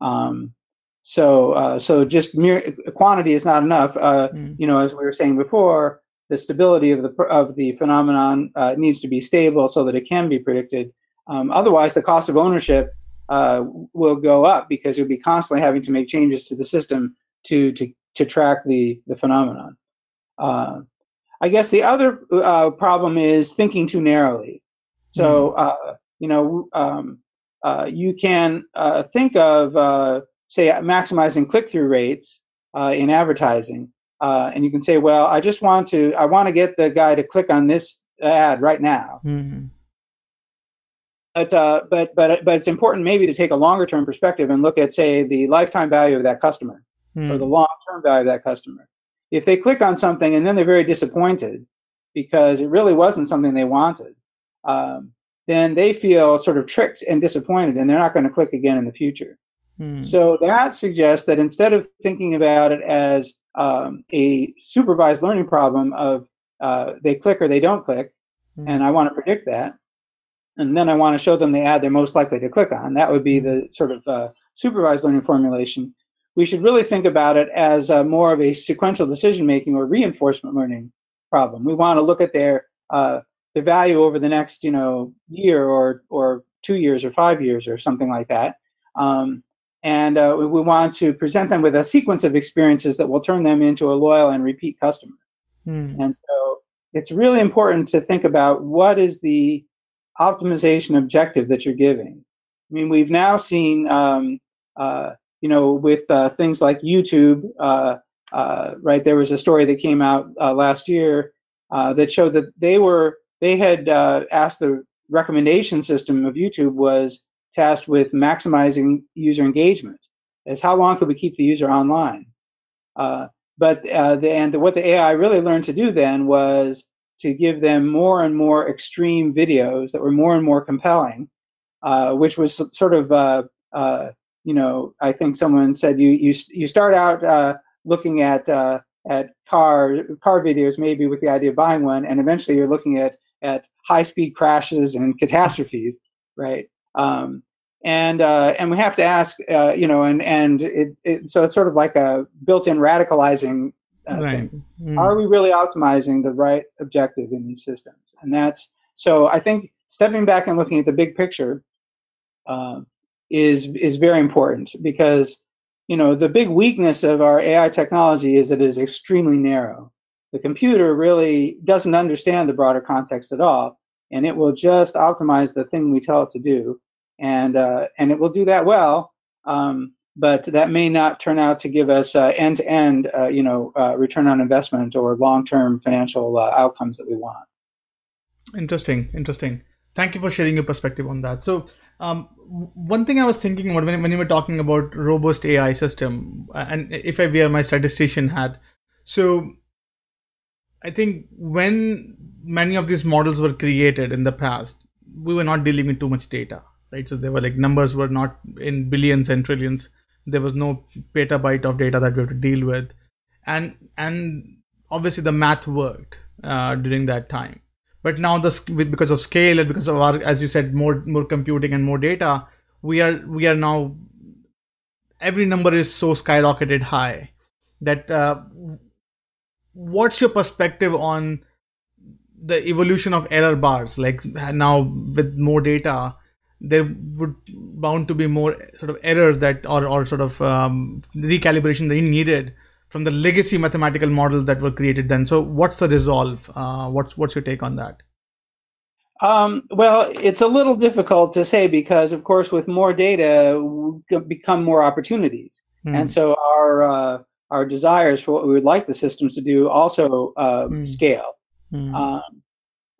Um, so, uh, so just mere quantity is not enough. Uh, mm. You know, as we were saying before, the stability of the of the phenomenon uh, needs to be stable so that it can be predicted. Um, otherwise, the cost of ownership uh, will go up because you'll be constantly having to make changes to the system to to to track the the phenomenon. Uh, I guess the other uh, problem is thinking too narrowly. So, mm. you know, um, you can think of say maximizing click-through rates uh, in advertising, uh, and you can say, well, I just want to, I want to get the guy to click on this ad right now. Mm-hmm. But, uh, but but but it's important maybe to take a longer term perspective and look at say the lifetime value of that customer mm. or the long term value of that customer. If they click on something and then they're very disappointed because it really wasn't something they wanted, um, then they feel sort of tricked and disappointed, and they're not going to click again in the future. Hmm. So that suggests that instead of thinking about it as um, a supervised learning problem of uh, they click or they don't click, mm. and I want to predict that, and then I want to show them the ad they're most likely to click on. That would be the sort of uh, supervised learning formulation. We should really think about it as uh, more of a sequential decision making or reinforcement learning problem. We want to look at their uh, the value over the next you know year or or two years or five years or something like that. Um, and uh, we, we want to present them with a sequence of experiences that will turn them into a loyal and repeat customer. Hmm. And so it's really important to think about what is the optimization objective that you're giving. I mean, we've now seen, um, uh, you know, with uh, things like YouTube, uh, uh right? There was a story that came out uh, last year uh, that showed that they were they had asked the recommendation system of YouTube was tasked with maximizing user engagement. Is how long could we keep the user online? But the, and the, what the AI really learned to do then was to give them more and more extreme videos that were more and more compelling, uh, which was sort of uh, uh, you know I think someone said you you you start out uh, looking at at car car videos maybe with the idea of buying one, and eventually you're looking at at high speed crashes and catastrophes, right? Um, and uh, and we have to ask, uh, you know, and and it, it, so it's sort of like a built-in radicalizing uh, right. Mm. Are we really optimizing the right objective in these systems? And that's so. I think stepping back and looking at the big picture uh, is is very important because you know the big weakness of our AI technology is that it is extremely narrow. The computer really doesn't understand the broader context at all, and it will just optimize the thing we tell it to do and uh, and it will do that well. Um, but that may not turn out to give us end to end, you know, uh, return on investment or long term financial uh, outcomes that we want. Interesting, interesting. Thank you for sharing your perspective on that. So, um, one thing I was thinking about when, when you were talking about robust AI system, uh, and if I wear my statistician hat, so I think when many of these models were created in the past, we were not dealing with too much data right? So they were like numbers were not in billions and trillions. There was no petabyte of data that we have to deal with, and and obviously the math worked uh, during that time. But now the because of scale and because of our, as you said, more more computing and more data, we are we are now every number is so skyrocketed high that uh, what's your perspective on the evolution of error bars like now with more data there would bound to be more sort of errors that or, or sort of um, recalibration that you needed from the legacy mathematical models that were created then so what's the resolve uh, what's what's your take on that um, well, it's a little difficult to say because, of course, with more data, become more opportunities, mm. and so our uh, our desires for what we would like the systems to do also uh, mm. scale. Mm. Um,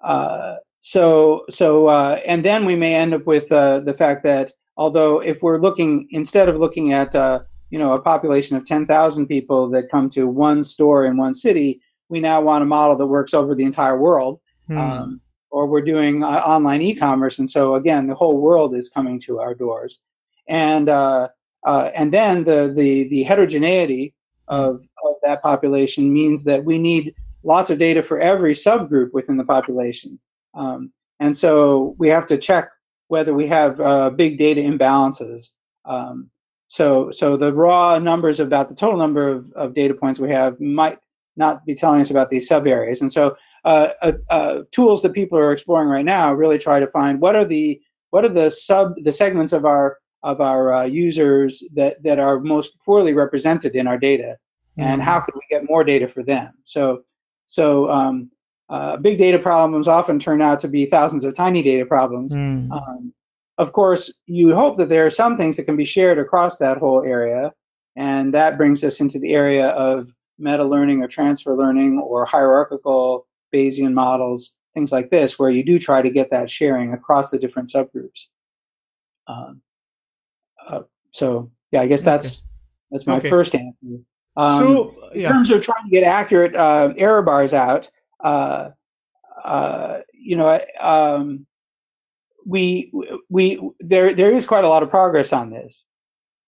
uh, so, so, uh, and then we may end up with uh, the fact that although if we're looking instead of looking at uh, you know a population of 10,000 people that come to one store in one city, we now want a model that works over the entire world. Hmm. Um, or we're doing uh, online e-commerce, and so again, the whole world is coming to our doors, and uh, uh, and then the the the heterogeneity of of that population means that we need lots of data for every subgroup within the population, um, and so we have to check whether we have uh, big data imbalances. Um, so so the raw numbers about the total number of, of data points we have might not be telling us about these sub areas, and so uh, uh, uh, tools that people are exploring right now really try to find what are the what are the sub the segments of our of our uh, users that that are most poorly represented in our data, mm-hmm. and how could we get more data for them? So so um, uh, big data problems often turn out to be thousands of tiny data problems. Mm. Um, of course, you hope that there are some things that can be shared across that whole area, and that brings us into the area of meta learning or transfer learning or hierarchical Bayesian models, things like this, where you do try to get that sharing across the different subgroups. Um, uh, so yeah, I guess that's okay. that's my okay. first answer. Um, so yeah. in terms of trying to get accurate uh, error bars out, uh, uh you know, um, we we there there is quite a lot of progress on this.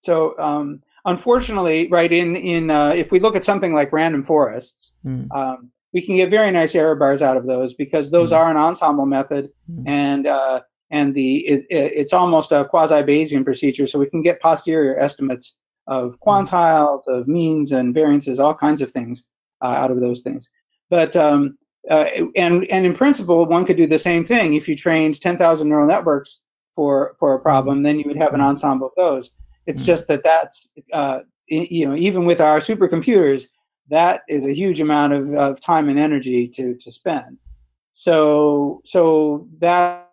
So um, unfortunately, right in in uh, if we look at something like random forests, mm. um, we can get very nice error bars out of those because those mm are an ensemble method mm and uh, and the it, it, it's almost a quasi Bayesian procedure, so we can get posterior estimates of hmm. quantiles, of means and variances, all kinds of things uh, out of those things. But um, uh, and and in principle, one could do the same thing if you trained 10,000 neural networks for for a hmm. problem, then you would have an ensemble of those. It's mm just that that's uh, you know even with our supercomputers, that is a huge amount of, of time and energy to to spend. So so that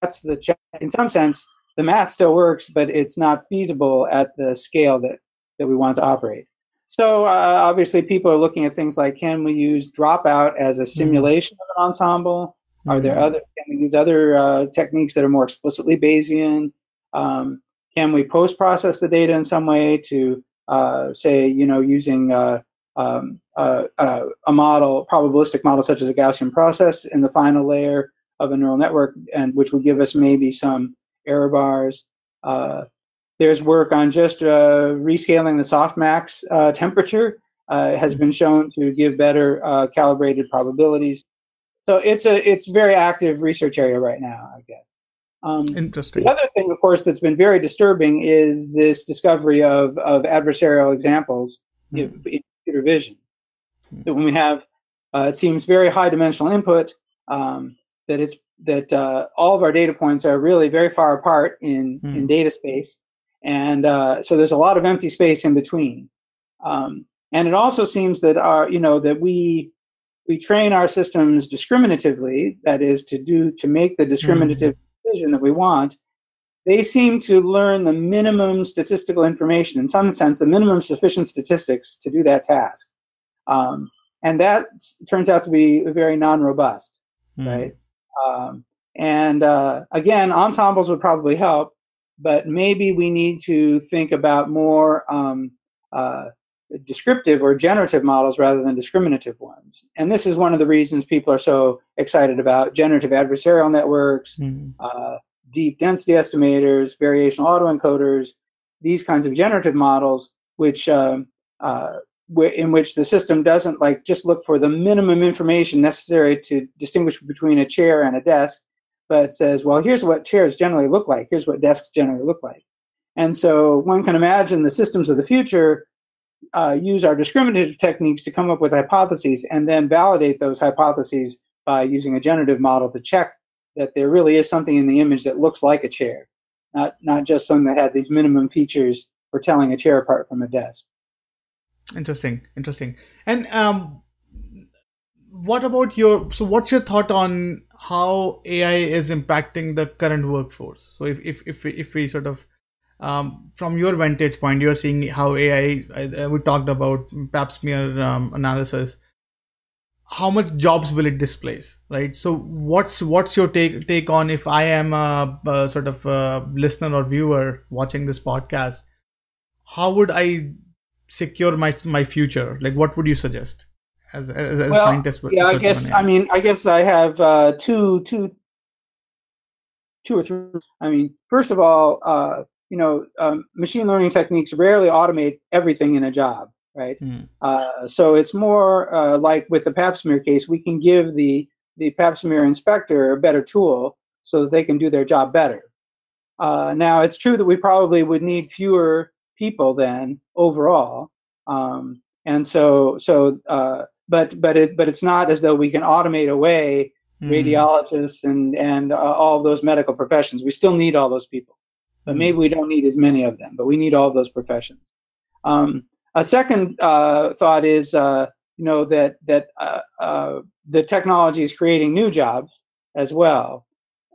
that's the in some sense the math still works, but it's not feasible at the scale that that we want to operate. So uh, obviously, people are looking at things like can we use dropout as a mm-hmm. simulation mm-hmm. of an ensemble? Are mm-hmm. there other can we use other uh, techniques that are more explicitly Bayesian? Um, can we post process the data in some way to uh, say, you know, using uh, um, uh, uh, a model, probabilistic model such as a Gaussian process in the final layer of a neural network, and which would give us maybe some error bars. Uh, there's work on just uh, rescaling the softmax uh, temperature has been shown to give better calibrated probabilities. So it's a it's very active research area right now, I guess. Um, Interesting. The other thing, of course, that's been very disturbing is this discovery of, of adversarial examples mm. in computer vision. Mm. That when we have, uh, it seems very high dimensional input, um, that it's that uh, all of our data points are really very far apart in mm. in data space, and uh, so there's a lot of empty space in between. Um, and it also seems that our, you know, that we we train our systems discriminatively, that is, to do to make the discriminative mm decision that we want, they seem to learn the minimum statistical information, in some sense, the minimum sufficient statistics to do that task. Um, and that turns out to be very non robust, mm. right? Um, and uh, again, ensembles would probably help, but maybe we need to think about more um, uh, descriptive or generative models rather than discriminative ones. And this is one of the reasons people are so excited about generative adversarial networks, mm. uh, deep density estimators, variational autoencoders, these kinds of generative models, which um, uh, in which the system doesn't like just look for the minimum information necessary to distinguish between a chair and a desk, but says, well, here's what chairs generally look like. Here's what desks generally look like. And so one can imagine the systems of the future uh, use our discriminative techniques to come up with hypotheses and then validate those hypotheses by using a generative model to check that there really is something in the image that looks like a chair, not not just something that had these minimum features for telling a chair apart from a desk. Interesting, interesting. And um, what about your? So, what's your thought on how AI is impacting the current workforce? So, if if if we, if we sort of um, from your vantage point, you're seeing how AI. Uh, we talked about pap smear um, analysis. How much jobs will it displace, right? So, what's what's your take take on if I am a, a sort of a listener or viewer watching this podcast? how would I secure my my future? Like, what would you suggest as as, as well, a scientist? Yeah, I guess. I mean, I guess I have uh, two two two or three. I mean, first of all, uh, you know, um, machine learning techniques rarely automate everything in a job, right? Mm. Uh, so it's more uh, like with the Pap smear case, we can give the the Pap smear inspector a better tool so that they can do their job better. Uh, now, it's true that we probably would need fewer people then overall, um, and so so. But but it but it's not as though we can automate away mm. radiologists and and uh, all those medical professions. We still need all those people but maybe we don't need as many of them. But we need all those professions. Um, a second uh, thought is, uh, you know, that that uh, uh the technology is creating new jobs as well.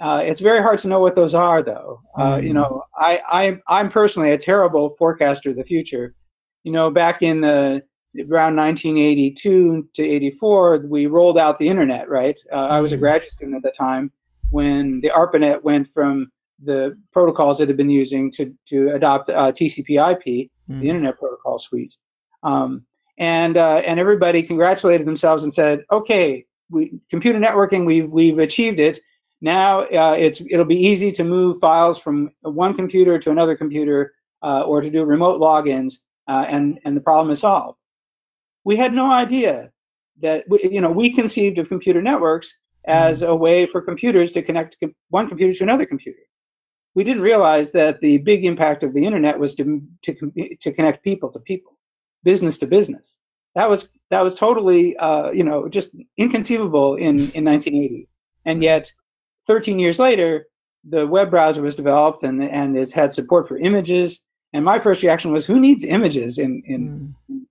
Uh, it's very hard to know what those are, though. Mm. You hmm. know, I, I I'm personally a terrible forecaster of the future. You know, back in the around 1982 to 84, we rolled out the internet. Right, mm. I was a hmm. graduate student at the time when the ARPANET went from the protocols that had been using to to adopt uh, TCP/IP, mm. the hmm. Internet Protocol Suite, um, and uh, and everybody congratulated themselves and said, "Okay, we computer networking, we've we've achieved it. Now uh, it's it'll be easy to move files from one computer to another computer, uh, or to do remote logins, uh, and and the problem is solved." We had no idea that we, you know we conceived of computer networks as hmm. a way for computers to connect one computer to another computer we didn't realize that the big impact of the internet was to, to, to connect people to people, business to business. That was that was totally uh, you know just inconceivable in, in 1980, and yet 13 years later, the web browser was developed and and it's had support for images. And my first reaction was, who needs images in in, mm.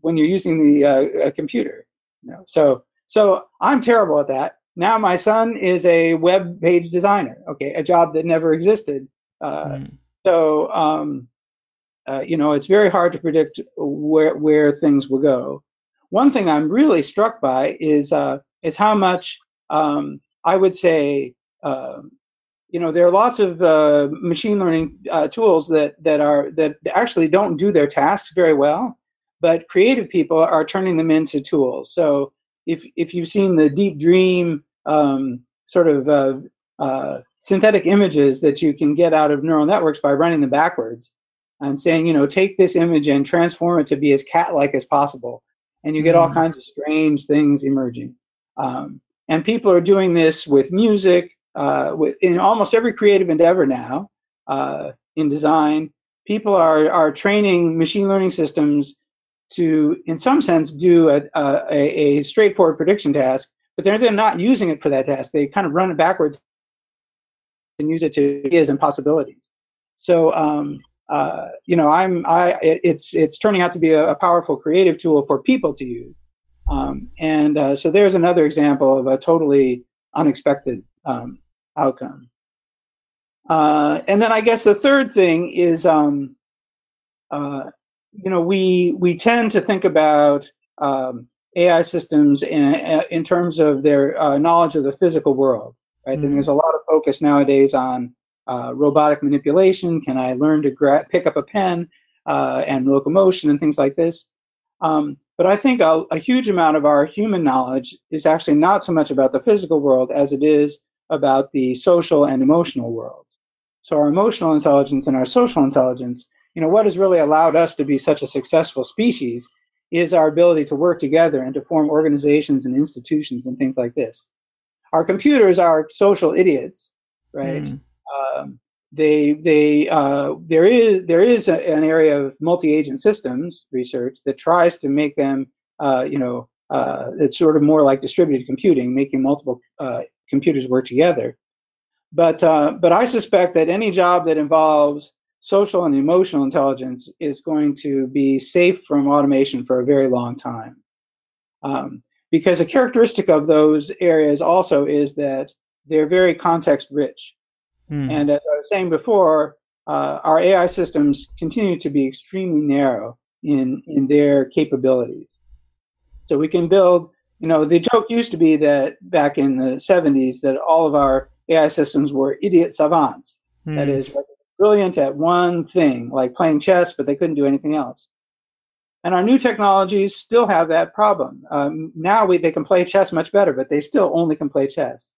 When you're using the uh, computer? You know, so so I'm terrible at that. Now my son is a web page designer. Okay, a job that never existed. Uh, mm. So um, uh, you know, it's very hard to predict where where things will go. One thing I'm really struck by is uh, is how much um, I would say. Um, you know, there are lots of uh, machine learning uh, tools that that are that actually don't do their tasks very well, but creative people are turning them into tools. So if if you've seen the Deep Dream um, sort of uh, uh, synthetic images that you can get out of neural networks by running them backwards and saying, you know, take this image and transform it to be as cat-like as possible, and you get all mm. kinds of strange things emerging. Um, and people are doing this with music, uh, with in almost every creative endeavor now, uh, in design. People are are training machine learning systems to, in some sense, do a, a, a straightforward prediction task but they're, they're not using it for that task. They kind of run it backwards and use it to ideas and possibilities. So, um, uh, you know, I'm I it's it's turning out to be a, a powerful creative tool for people to use. Um, and uh, so there's another example of a totally unexpected um, outcome. Uh, and then I guess the third thing is, um, uh, you know, we we tend to think about um, AI systems in, in terms of their uh, knowledge of the physical world. Right, mm-hmm. and there's a lot of focus nowadays on uh, robotic manipulation. Can I learn to gra- pick up a pen uh, and locomotion and things like this? Um, but I think a, a, huge amount of our human knowledge is actually not so much about the physical world as it is about the social and emotional world. So our emotional intelligence and our social intelligence, you know, what has really allowed us to be such a successful species is our ability to work together and to form organizations and institutions and things like this. Our computers are social idiots, right? Mm. Um, they they uh, there is there is a, an area of multi-agent systems research that tries to make them uh, you know uh, it's sort of more like distributed computing, making multiple uh, computers work together. But uh, but I suspect that any job that involves social and emotional intelligence is going to be safe from automation for a very long time. Um, because a characteristic of those areas also is that they're very context rich. Mm. And as I was saying before, uh, our AI systems continue to be extremely narrow in, in their capabilities. So we can build, you know, the joke used to be that back in the 70s that all of our AI systems were idiot savants. Mm. That is, brilliant at one thing, like playing chess, but they couldn't do anything else. And our new technologies still have that problem. Um, now we, they can play chess much better, but they still only can play chess.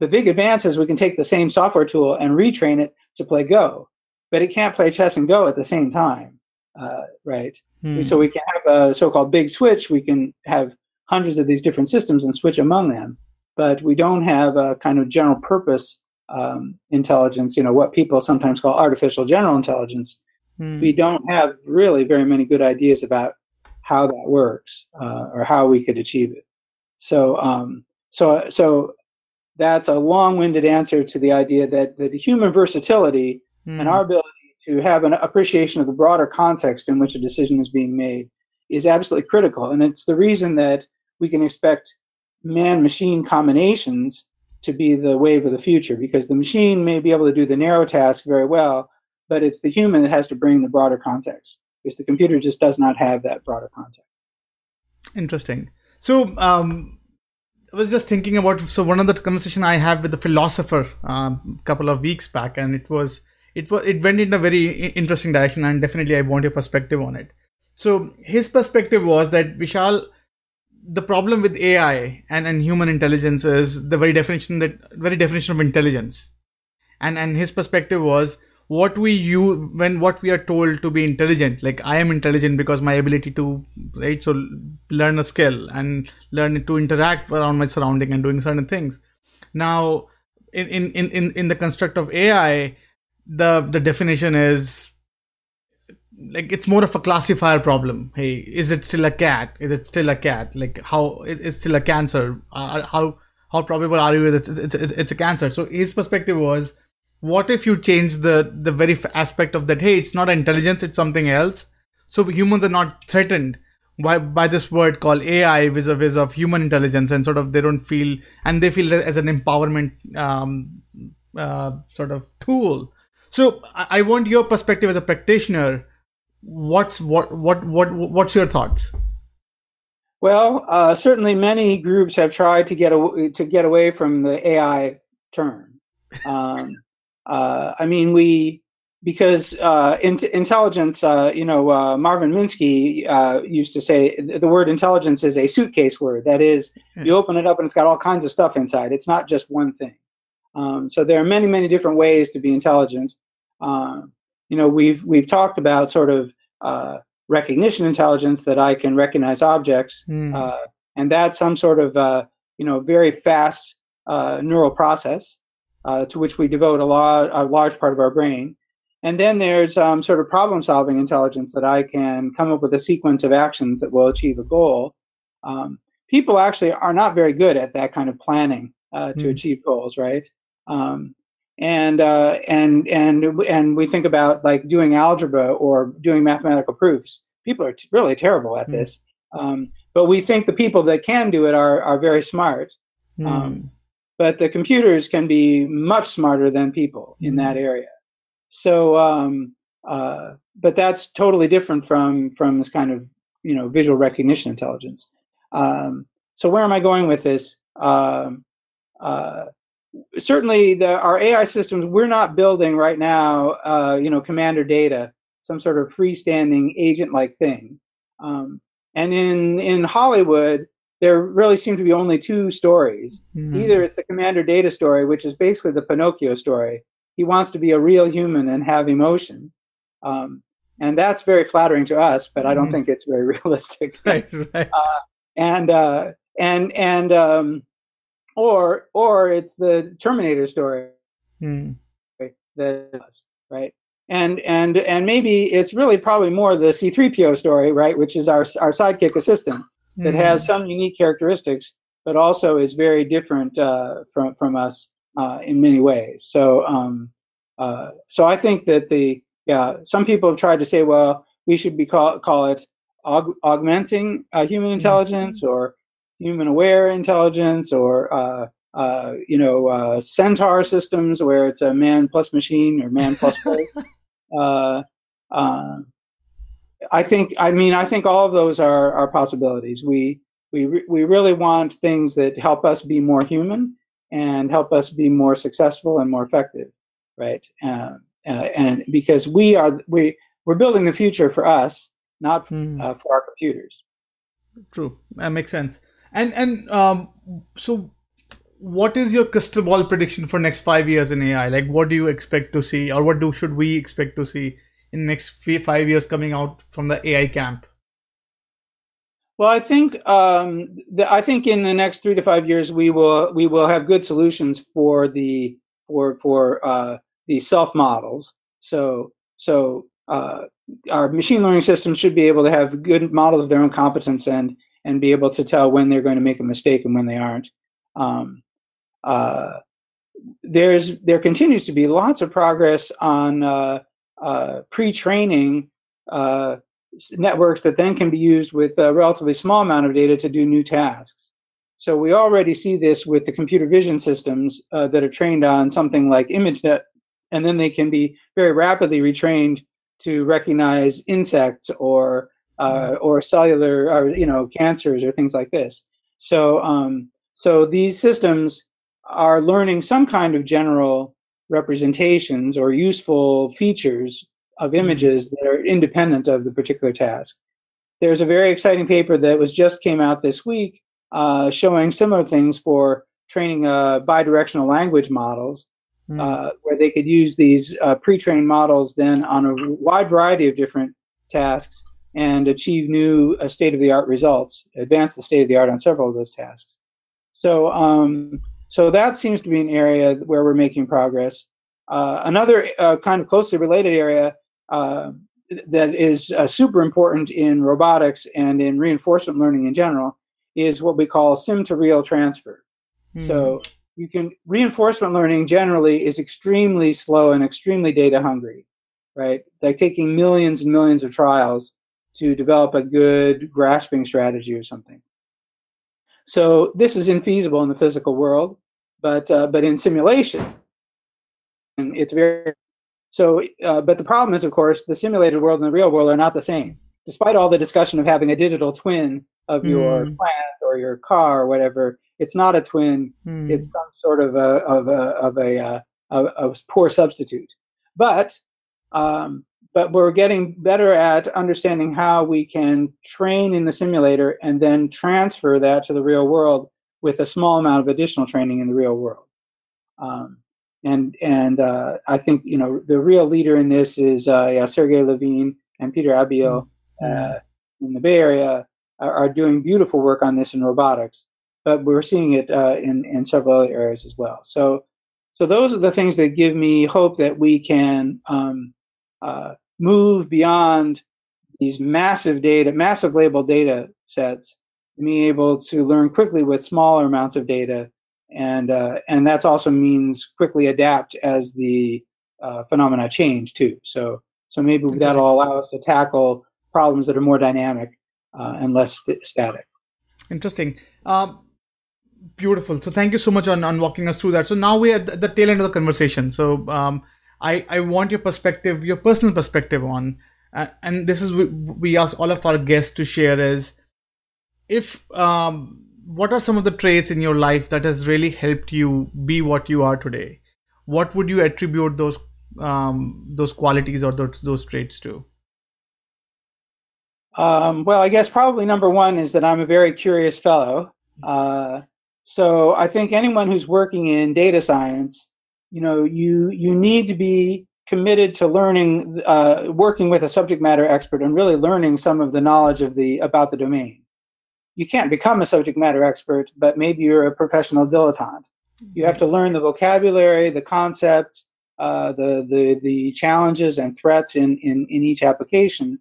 The big advance is we can take the same software tool and retrain it to play Go, but it can't play chess and Go at the same time, uh, right? Hmm. So we can have a so-called big switch. We can have hundreds of these different systems and switch among them, but we don't have a kind of general purpose um, intelligence. You know what people sometimes call artificial general intelligence Hmm. We don't have really very many good ideas about how that works uh, or how we could achieve it. So, um, so, so that's a long-winded answer to the idea that, that the human versatility and hmm. our ability to have an appreciation of the broader context in which a decision is being made is absolutely critical. And it's the reason that we can expect man-machine combinations to be the wave of the future because the machine may be able to do the narrow task very well, but it's the human that has to bring the broader context because the computer just does not have that broader context. Interesting. So, um, I was just thinking about so one of the conversation I had with a philosopher a um, couple of weeks back, and it was it was it went in a very interesting direction, and definitely I want your perspective on it. So his perspective was that Vishal, the problem with AI and, and human intelligence is the very definition that very definition of intelligence, and and his perspective was what we use when what we are told to be intelligent like i am intelligent because my ability to right so learn a skill and learn to interact around my surrounding and doing certain things. Now in in in in the construct of ai the the definition is like it's more of a classifier problem. Hey is it still a cat? Is it still a cat? Like how it's still a cancer. Uh, how how probable are you that it's, it's, it's, it's a cancer? So his perspective was what if you change the the very aspect of that hey it's not intelligence it's something else. So humans are not threatened by by this word called ai vis-a-vis of human intelligence and sort of they don't feel and they feel as an empowerment um, uh, sort of tool. So I, I want your perspective as a practitioner what's what what what what's your thoughts well uh, certainly many groups have tried to get to get away from the ai term um, uh, I mean, we because uh, in- intelligence, uh, you know, uh, Marvin Minsky uh, used to say the word intelligence is a suitcase word. That is, you open it up and it's got all kinds of stuff inside. It's not just one thing. Um, so there are many, many different ways to be intelligent. Um, you know, we've we've talked about sort of uh, recognition intelligence that I can recognize objects, mm. and that's some sort of you know very fast neural process uh, to which we devote a lot, a large part of our brain. And then there's um, sort of problem solving intelligence that I can come up with a sequence of actions that will achieve a goal. Um, people actually are not very good at that kind of planning uh, to mm. achieve goals, right? Um, and uh, and and and we think about like doing algebra or doing mathematical proofs. People are t- really terrible at mm. this, um, but we think the people that can do it are are very smart. Mm but the computers can be much smarter than people in that mm-hmm. area. So, um, uh, but that's totally different from from this kind of you know visual recognition intelligence. Um, so, where am I going with this? Um, uh, certainly, the, our AI systems we're not building right now. Uh, you know, commander data, some sort of freestanding agent-like thing. Um, and in in Hollywood, there really seem to be only two stories. Mm-hmm. Either it's the Commander Data story, which is basically the Pinocchio story. He wants to be a real human and have emotion. Um, and that's very flattering to us, but I don't mm-hmm. think it's very realistic. Right, right. Uh, and uh, and and um, or or it's the Terminator story. Mm. Right, that right. And and and maybe it's really probably more the C3PO story, right, which is our our sidekick assistant that mm has some unique characteristics, but also is very different uh, from from us uh, in many ways. So um, uh, so I think that the yeah some people have tried to say well we should be call call it aug- augmenting uh, human intelligence mm or human aware intelligence or uh, uh, you know centaur systems where it's a man plus machine or man plus place. I think, I mean, I think all of those are, are possibilities. We, we, we really want things that help us be more human and help us be more successful and more effective, right? Uh, uh, and because we are we we're building the future for us, not uh, for our computers. True, that makes sense. And and um, so, what is your crystal ball prediction for next five years in AI? Like, what do you expect to see, or what do should we expect to see in next five years coming out from the AI camp? Well, I think um, the, I think in the next three to five years we will we will have good solutions for the for for uh, the self models. So so uh, our machine learning systems should be able to have good models of their own competence and and be able to tell when they're going to make a mistake and when they aren't. Um, uh, there's there continues to be lots of progress on uh, uh, pre-training uh, networks that then can be used with a relatively small amount of data to do new tasks. So we already see this with the computer vision systems uh, that are trained on something like ImageNet, and then they can be very rapidly retrained to recognize insects or uh, or cellular or you know cancers or things like this. So um, so these systems are learning some kind of general representations or useful features of images that are independent of the particular task. There's a very exciting paper that was just came out this week uh, showing similar things for training uh, bidirectional language models, Hmm. uh, where they could use these uh, pre-trained models then on a wide variety of different tasks and achieve new uh, state-of-the-art results, advance the state-of-the-art on several of those tasks. So, um, so that seems to be an area where we're making progress. Uh, another uh, kind of closely related area uh, that is uh, super important in robotics and in reinforcement learning in general is what we call sim to real transfer. Hmm. So you can reinforcement learning generally is extremely slow and extremely data hungry, right? Like taking millions and millions of trials to develop a good grasping strategy or something. So this is infeasible in the physical world, but uh, but in simulation, and it's very so. Uh, but the problem is, of course, the simulated world and the real world are not the same. Despite all the discussion of having a digital twin of your Hmm. plant or your car or whatever, it's not a twin Hmm. it's some sort of a of a of a, uh, a, a poor substitute. But um, but we're getting better at understanding how we can train in the simulator and then transfer that to the real world with a small amount of additional training in the real world. Um, and and uh, I think you know the real leader in this is uh, yeah, Sergey Levine and Pieter Abbeel uh, in the Bay Area are, are doing beautiful work on this in robotics but we're seeing it uh, in in several other areas as well. So, so those are the things that give me hope that we can um, uh, move beyond these massive data, massive labeled data sets, and being able to learn quickly with smaller amounts of data, and uh, and that also means quickly adapt as the uh, phenomena change too. So, so maybe that'll allow us to tackle problems that are more dynamic uh, and less st- static. Interesting. Um, beautiful. So thank you so much on, on walking us through that. So now we're at the, the tail end of the conversation. So um, I, I want your perspective, your personal perspective on, uh, and this is we, we ask all of our guests to share is if um, what are some of the traits in your life that has really helped you be what you are today? What would you attribute those um, those qualities or those those traits to? Um, well, I guess probably number one is that I'm a very curious fellow. Uh, so I think anyone who's working in data science, you know, you you need to be committed to learning, uh, working with a subject matter expert, and really learning some of the knowledge of the about the domain. You can't become a subject matter expert, but maybe you're a professional dilettante. You have to learn the vocabulary, the concepts, uh, the the the challenges and threats in in, in each application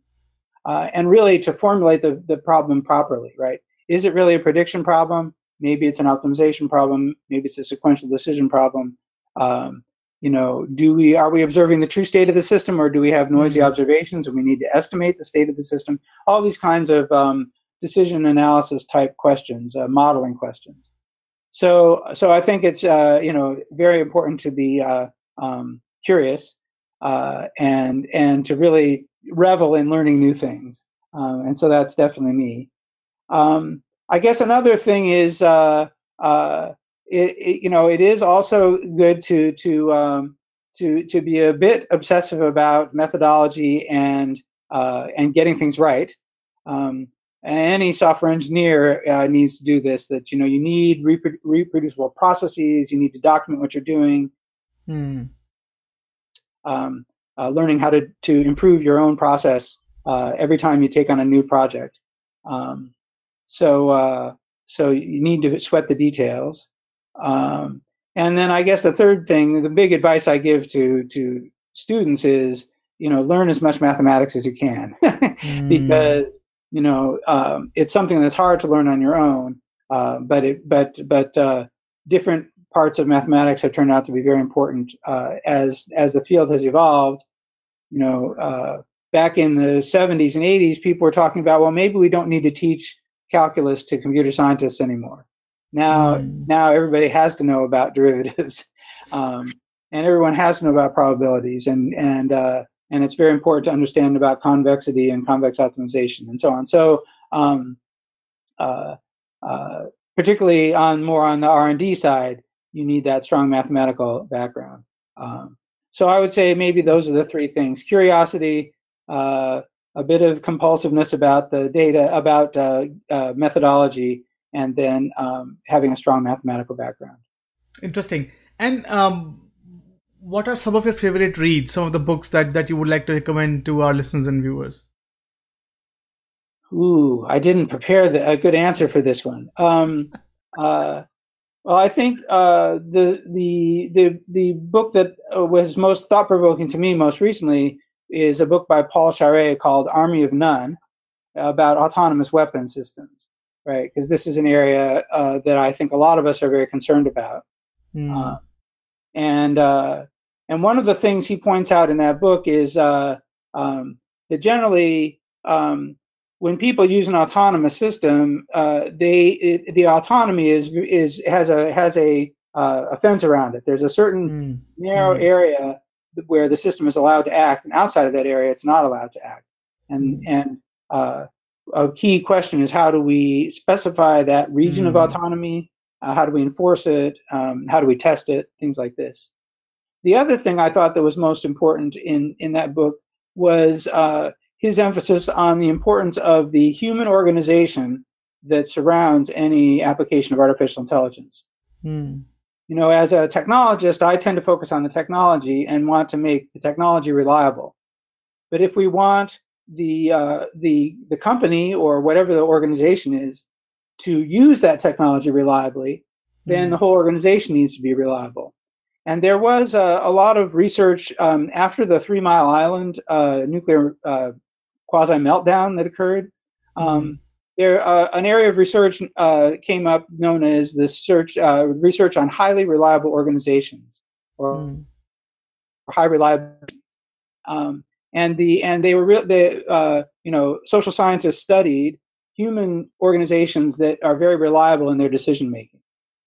uh, and really to formulate the, the problem properly, right? Is it really a prediction problem? Maybe it's an optimization problem. Maybe it's a sequential decision problem. Um, you know, do we are we observing the true state of the system, or do we have noisy Mhm. observations and we need to estimate the state of the system? All these kinds of um, decision analysis type questions, uh, modeling questions. So, so I think it's uh, you know very important to be uh, um, curious uh, and and to really revel in learning new things. Um, and so that's definitely me. Um, I guess another thing is, uh, uh, it, it, you know, it is also good to to um, to to be a bit obsessive about methodology and uh, and getting things right. Um, any software engineer uh, needs to do this. That you know you need repro- reproducible processes. You need to document what you're doing. Hmm. Um, uh, learning how to to improve your own process uh, every time you take on a new project. Um, so uh, so you need to sweat the details. Um, and then I guess the third thing, the big advice I give to to students is, you know, learn as much mathematics as you can, mm. because you know um, it's something that's hard to learn on your own. Uh, but it but but uh, different parts of mathematics have turned out to be very important uh, as as the field has evolved. You know, uh, back in the 70s and 80s, people were talking about, well, maybe we don't need to teach calculus to computer scientists anymore. Now, mm. now everybody has to know about derivatives, um, and everyone has to know about probabilities, and and uh, and it's very important to understand about convexity and convex optimization and so on. So, um, uh, uh, particularly on more on the R and D side, you need that strong mathematical background. Um, so, I would say maybe those are the three things: curiosity, uh, a bit of compulsiveness about the data, about uh, uh, methodology, and then um, having a strong mathematical background. Interesting. And um, what are some of your favorite reads? Some of the books that that you would like to recommend to our listeners and viewers? Ooh, I didn't prepare the, a good answer for this one. Um, uh, well, I think uh, the the the the book that was most thought provoking to me most recently is a book by Paul Scharre called Army of None about autonomous weapon systems, right? Because this is an area uh, that I think a lot of us are very concerned about. Mm. Uh, and uh, and one of the things he points out in that book is uh, um, that generally um, when people use an autonomous system, uh, they it, the autonomy is is has a has a uh, a fence around it. There's a certain mm. narrow mm. area where the system is allowed to act, and outside of that area, it's not allowed to act. And mm-hmm. and uh, a key question is how do we specify that region mm-hmm. of autonomy? Uh, how do we enforce it? Um, how do we test it? Things like this. The other thing I thought that was most important in in that book was uh, his emphasis on the importance of the human organization that surrounds any application of artificial intelligence. Mm you know, as a technologist, I tend to focus on the technology and want to make the technology reliable. But if we want the uh, the the company or whatever the organization is to use that technology reliably, then mm-hmm. the whole organization needs to be reliable. And there was a, a lot of research um, after the Three Mile Island uh, nuclear uh, quasi meltdown that occurred. Um, mm-hmm there uh, an area of research uh, came up known as the search uh, research on highly reliable organizations or, mm. high reliable um, and the and they were real they uh, you know social scientists studied human organizations that are very reliable in their decision making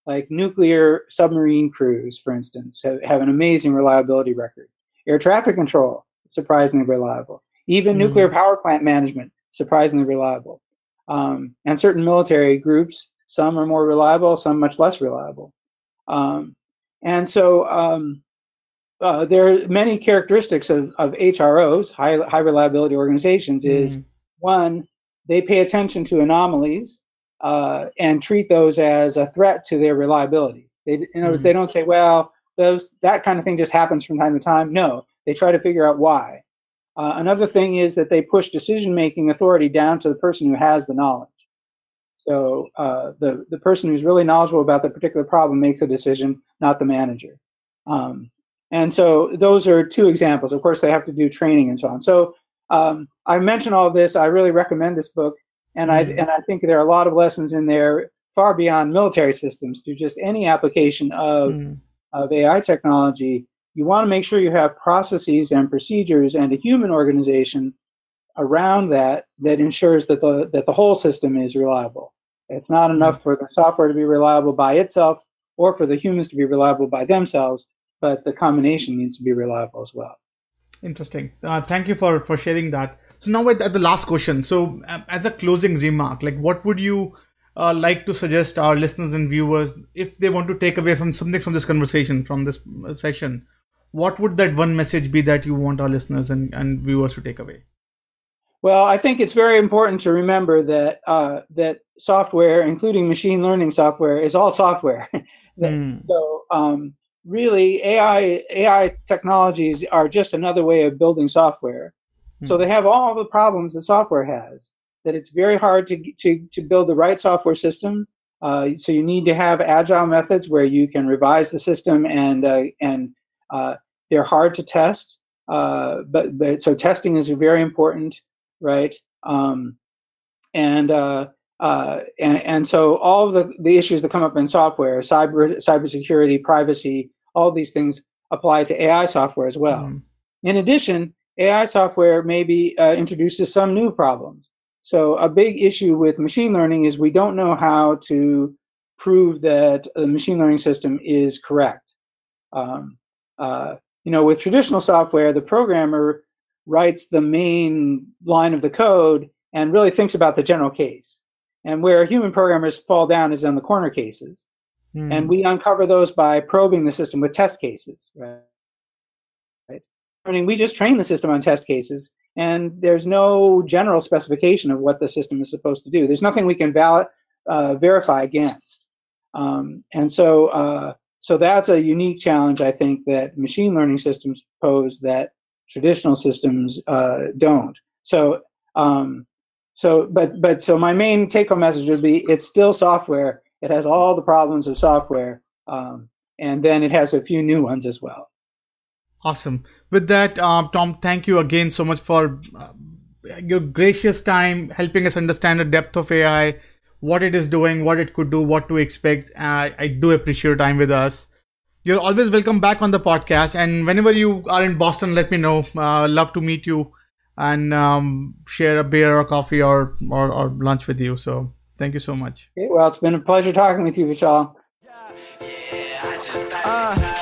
like nuclear submarine crews for instance have, have an amazing reliability record air traffic control surprisingly reliable even mm. nuclear power plant management surprisingly reliable um, and certain military groups. Some are more reliable, some much less reliable. Um, and so um, uh, there are many characteristics of, of HROs, high, high reliability organizations, is mm. one, they pay attention to anomalies uh, and treat those as a threat to their reliability. They, in other words, mm. they don't say, well, those that kind of thing just happens from time to time. No, they try to figure out why. Uh, another thing is that they push decision making authority down to the person who has the knowledge. So uh, the the person who's really knowledgeable about the particular problem makes a decision, not the manager. Um, and so those are two examples. Of course, they have to do training and so on. So um, I mention all this. I really recommend this book, and mm-hmm. I and I think there are a lot of lessons in there far beyond military systems to just any application of mm-hmm. of AI technology you want to make sure you have processes and procedures and a human organization around that that ensures that the that the whole system is reliable. It's not mm-hmm. enough for the software to be reliable by itself or for the humans to be reliable by themselves, but the combination needs to be reliable as well. Interesting. Uh, thank you for for sharing that. So now at the last question. So uh, as a closing remark, like what would you uh, like to suggest our listeners and viewers if they want to take away from something from this conversation from this uh, session what would that one message be that you want our listeners and, and viewers to take away? Well, I think it's very important to remember that uh, that software, including machine learning software, is all software. that, mm. So, um, really, AI AI technologies are just another way of building software. Mm. So they have all the problems that software has. That it's very hard to to to build the right software system. Uh, so you need to have agile methods where you can revise the system and uh, and uh, they're hard to test. Uh, but but so testing is very important right? Um, and, uh, and and so all of the, the issues that come up in software, cyber cybersecurity, privacy, all these things apply to AI software as well. Mm. In addition, AI software maybe uh, introduces some new problems. So a big issue with machine learning is we don't know how to prove that the machine learning system is correct. Um, uh, you know, with traditional software, the programmer writes the main line of the code and really thinks about the general case. And where human programmers fall down is on the corner cases. Mm. And we uncover those by probing the system with test cases, right? right? I mean, we just train the system on test cases, and there's no general specification of what the system is supposed to do. There's nothing we can val- uh, verify against. Um, and so, uh, so that's a unique challenge, I think, that machine learning systems pose that traditional systems uh, don't. So, um, so, but, but, so my main take-home message would be: it's still software. It has all the problems of software, um, and then it has a few new ones as well. Awesome. With that, um, Tom, thank you again so much for uh, your gracious time helping us understand the depth of AI, what it is doing, what it could do, what to expect. Uh, I do appreciate your time with us you're always welcome back on the podcast. And whenever you are in Boston, let me know. Uh, love to meet you and um, share a beer or coffee or, or, or lunch with you. So thank you so much. Okay, well, it's been a pleasure talking with you, Vishal. Uh, I